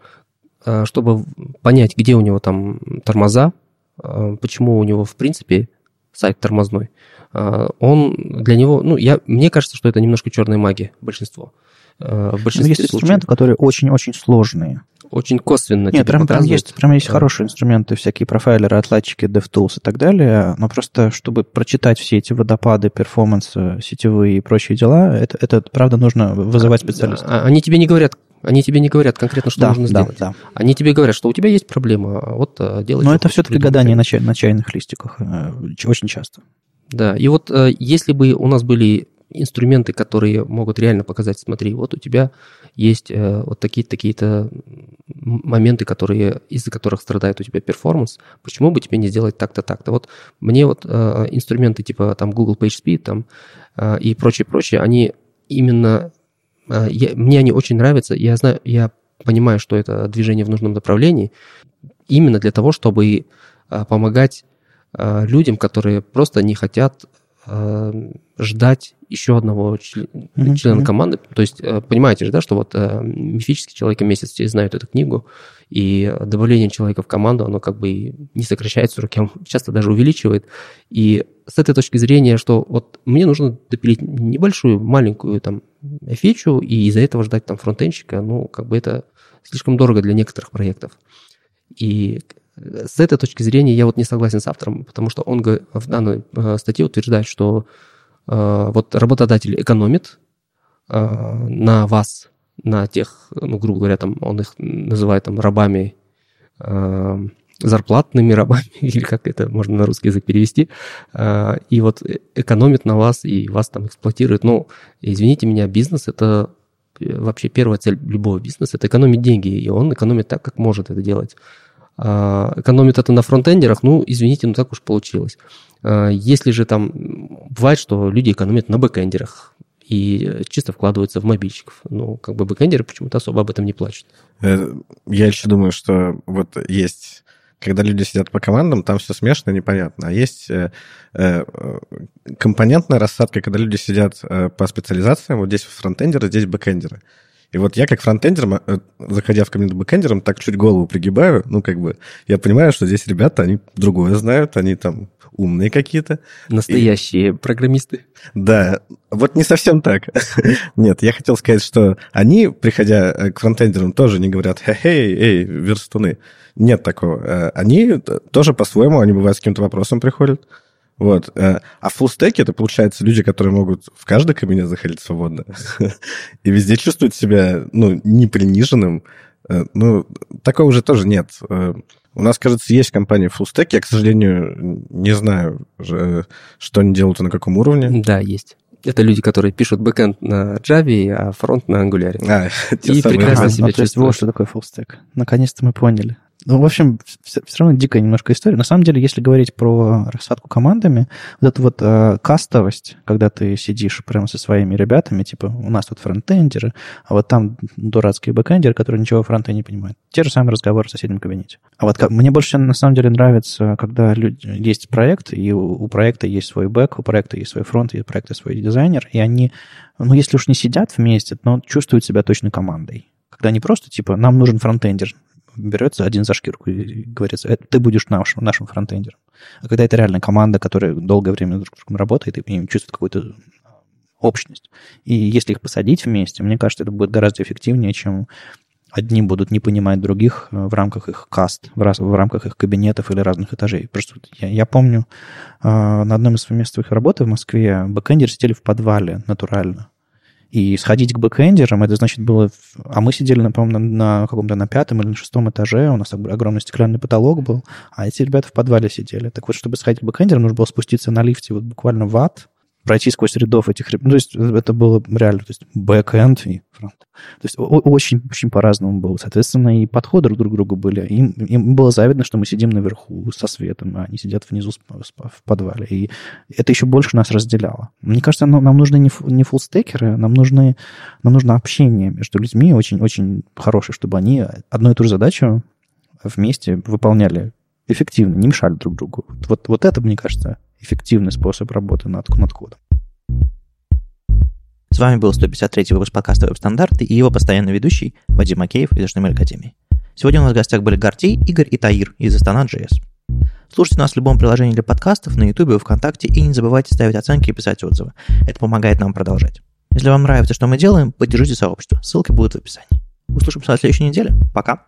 э, чтобы понять, где у него там тормоза, почему у него в принципе сайт тормозной, а, он для него, ну, я, мне кажется, что это немножко черная магия, большинство. А, в большинстве есть случаев. инструменты, которые очень-очень сложные. Очень косвенно Нет, прям, прям есть, прям есть да. хорошие инструменты, всякие профайлеры, отладчики, DevTools и так далее, но просто, чтобы прочитать все эти водопады, перформансы, сетевые и прочие дела, это, это правда, нужно вызывать специалиста. А, они тебе не говорят, они тебе не говорят конкретно, что да, нужно да, сделать. Да. Они тебе говорят, что у тебя есть проблема, вот делай. Но это все-таки гадание на, чай, на чайных листиках э, очень часто. Да, и вот э, если бы у нас были инструменты, которые могут реально показать, смотри, вот у тебя есть э, вот такие-то такие моменты, которые, из-за которых страдает у тебя перформанс, почему бы тебе не сделать так-то, так-то? Вот мне вот э, инструменты типа там Google PageSpeed там, и прочее-прочее, они именно, я, мне они очень нравятся, я знаю, я понимаю, что это движение в нужном направлении, именно для того, чтобы помогать Э, людям, которые просто не хотят э, ждать еще одного члена, mm-hmm. члена команды. То есть, э, понимаете же, да, что вот мифический человек и месяц все знают эту книгу, и добавление человека в команду, оно как бы не сокращает сроки, а [LAUGHS] часто даже увеличивает. И с этой точки зрения, что вот мне нужно допилить небольшую, маленькую там фичу, и из-за этого ждать там фронтенщика, ну, как бы это слишком дорого для некоторых проектов. И с этой точки зрения я вот не согласен с автором, потому что он в данной э, статье утверждает, что э, вот работодатель экономит э, на вас, на тех, ну, грубо говоря, там, он их называет там рабами зарплатными рабами, [LAUGHS] или как это можно на русский язык перевести, а, и вот экономит на вас, и вас там эксплуатирует. Ну, извините меня, бизнес – это вообще первая цель любого бизнеса – это экономить деньги, и он экономит так, как может это делать. А, экономит это на фронтендерах, ну, извините, ну так уж получилось. А, если же там бывает, что люди экономят на бэкендерах и чисто вкладываются в мобильщиков. Ну, как бы бэкендеры почему-то особо об этом не плачут. Э, я еще думаю, что вот есть когда люди сидят по командам, там все смешно, непонятно. А есть э, э, компонентная рассадка, когда люди сидят э, по специализациям, вот здесь фронтендеры, здесь бэкендеры. И вот я как фронтендер, заходя в кабинет бэкендером, так чуть голову пригибаю, ну, как бы, я понимаю, что здесь ребята, они другое знают, они там умные какие-то. Настоящие и... программисты. Да, вот не совсем так. [LAUGHS] Нет, я хотел сказать, что они, приходя к фронтендерам, тоже не говорят «Эй, эй, верстуны». Нет такого. Э, они тоже по-своему, они бывают с каким-то вопросом приходят, вот. Э, а в фуллстеке это, получается, люди, которые могут в каждый кабинет заходить свободно [LAUGHS] и везде чувствуют себя, ну, не приниженным. Э, ну, такого уже тоже нет. У нас, кажется, есть компания Fullstack. Я, к сожалению, не знаю, что они делают и на каком уровне. Да, есть. Это люди, которые пишут бэкенд на Java, а фронт на Angular. А, [LAUGHS] и прекрасно себя чувствуют. Вот что такое full Наконец-то мы поняли. Ну, в общем, все, все равно дикая немножко история. На самом деле, если говорить про рассадку командами, вот эта вот э, кастовость, когда ты сидишь прямо со своими ребятами, типа, у нас тут фронтендеры, а вот там дурацкий бэкендер, который ничего в фронте не понимает. Те же самые разговоры в соседнем кабинете. А вот как, мне больше на самом деле нравится, когда люди, есть проект, и у, у проекта есть свой бэк, у проекта есть свой фронт, и у проекта свой дизайнер, и они, ну, если уж не сидят вместе, но чувствуют себя точно командой когда не просто, типа, нам нужен фронтендер, берется один за шкирку и говорится, ты будешь наш, нашим фронтендером. А когда это реально команда, которая долгое время друг с другом работает и чувствует какую-то общность. И если их посадить вместе, мне кажется, это будет гораздо эффективнее, чем одни будут не понимать других э, в рамках их каст, в, раз, в рамках их кабинетов или разных этажей. Просто я, я помню, э, на одном из совместных работы в Москве бэкендеры сидели в подвале натурально. И сходить к бэкендерам, это значит было... А мы сидели, по-моему, на, на каком-то на пятом или на шестом этаже, у нас огромный стеклянный потолок был, а эти ребята в подвале сидели. Так вот, чтобы сходить к бэкендерам, нужно было спуститься на лифте вот буквально в ад, пройти сквозь рядов этих... Ну, то есть это было реально, то есть бэкенд и фронт. То есть очень, очень по-разному было. Соответственно, и подходы друг к другу были. Им, им было завидно, что мы сидим наверху со светом, а они сидят внизу в подвале. И это еще больше нас разделяло. Мне кажется, нам, нам нужны не, не фуллстекеры, нам, нужны, нам нужно общение между людьми очень-очень хорошее, чтобы они одну и ту же задачу вместе выполняли эффективно, не мешали друг другу. Вот, вот это, мне кажется, эффективный способ работы над, над кодом. С вами был 153 выпуск подкаста «Веб-стандарты» и его постоянный ведущий Вадим Макеев из HTML Академии. Сегодня у нас в гостях были Гартей, Игорь и Таир из Астана.js. Слушайте нас в любом приложении для подкастов, на YouTube, ВКонтакте, и не забывайте ставить оценки и писать отзывы. Это помогает нам продолжать. Если вам нравится, что мы делаем, поддержите сообщество. Ссылки будут в описании. Услышимся на следующей неделе. Пока.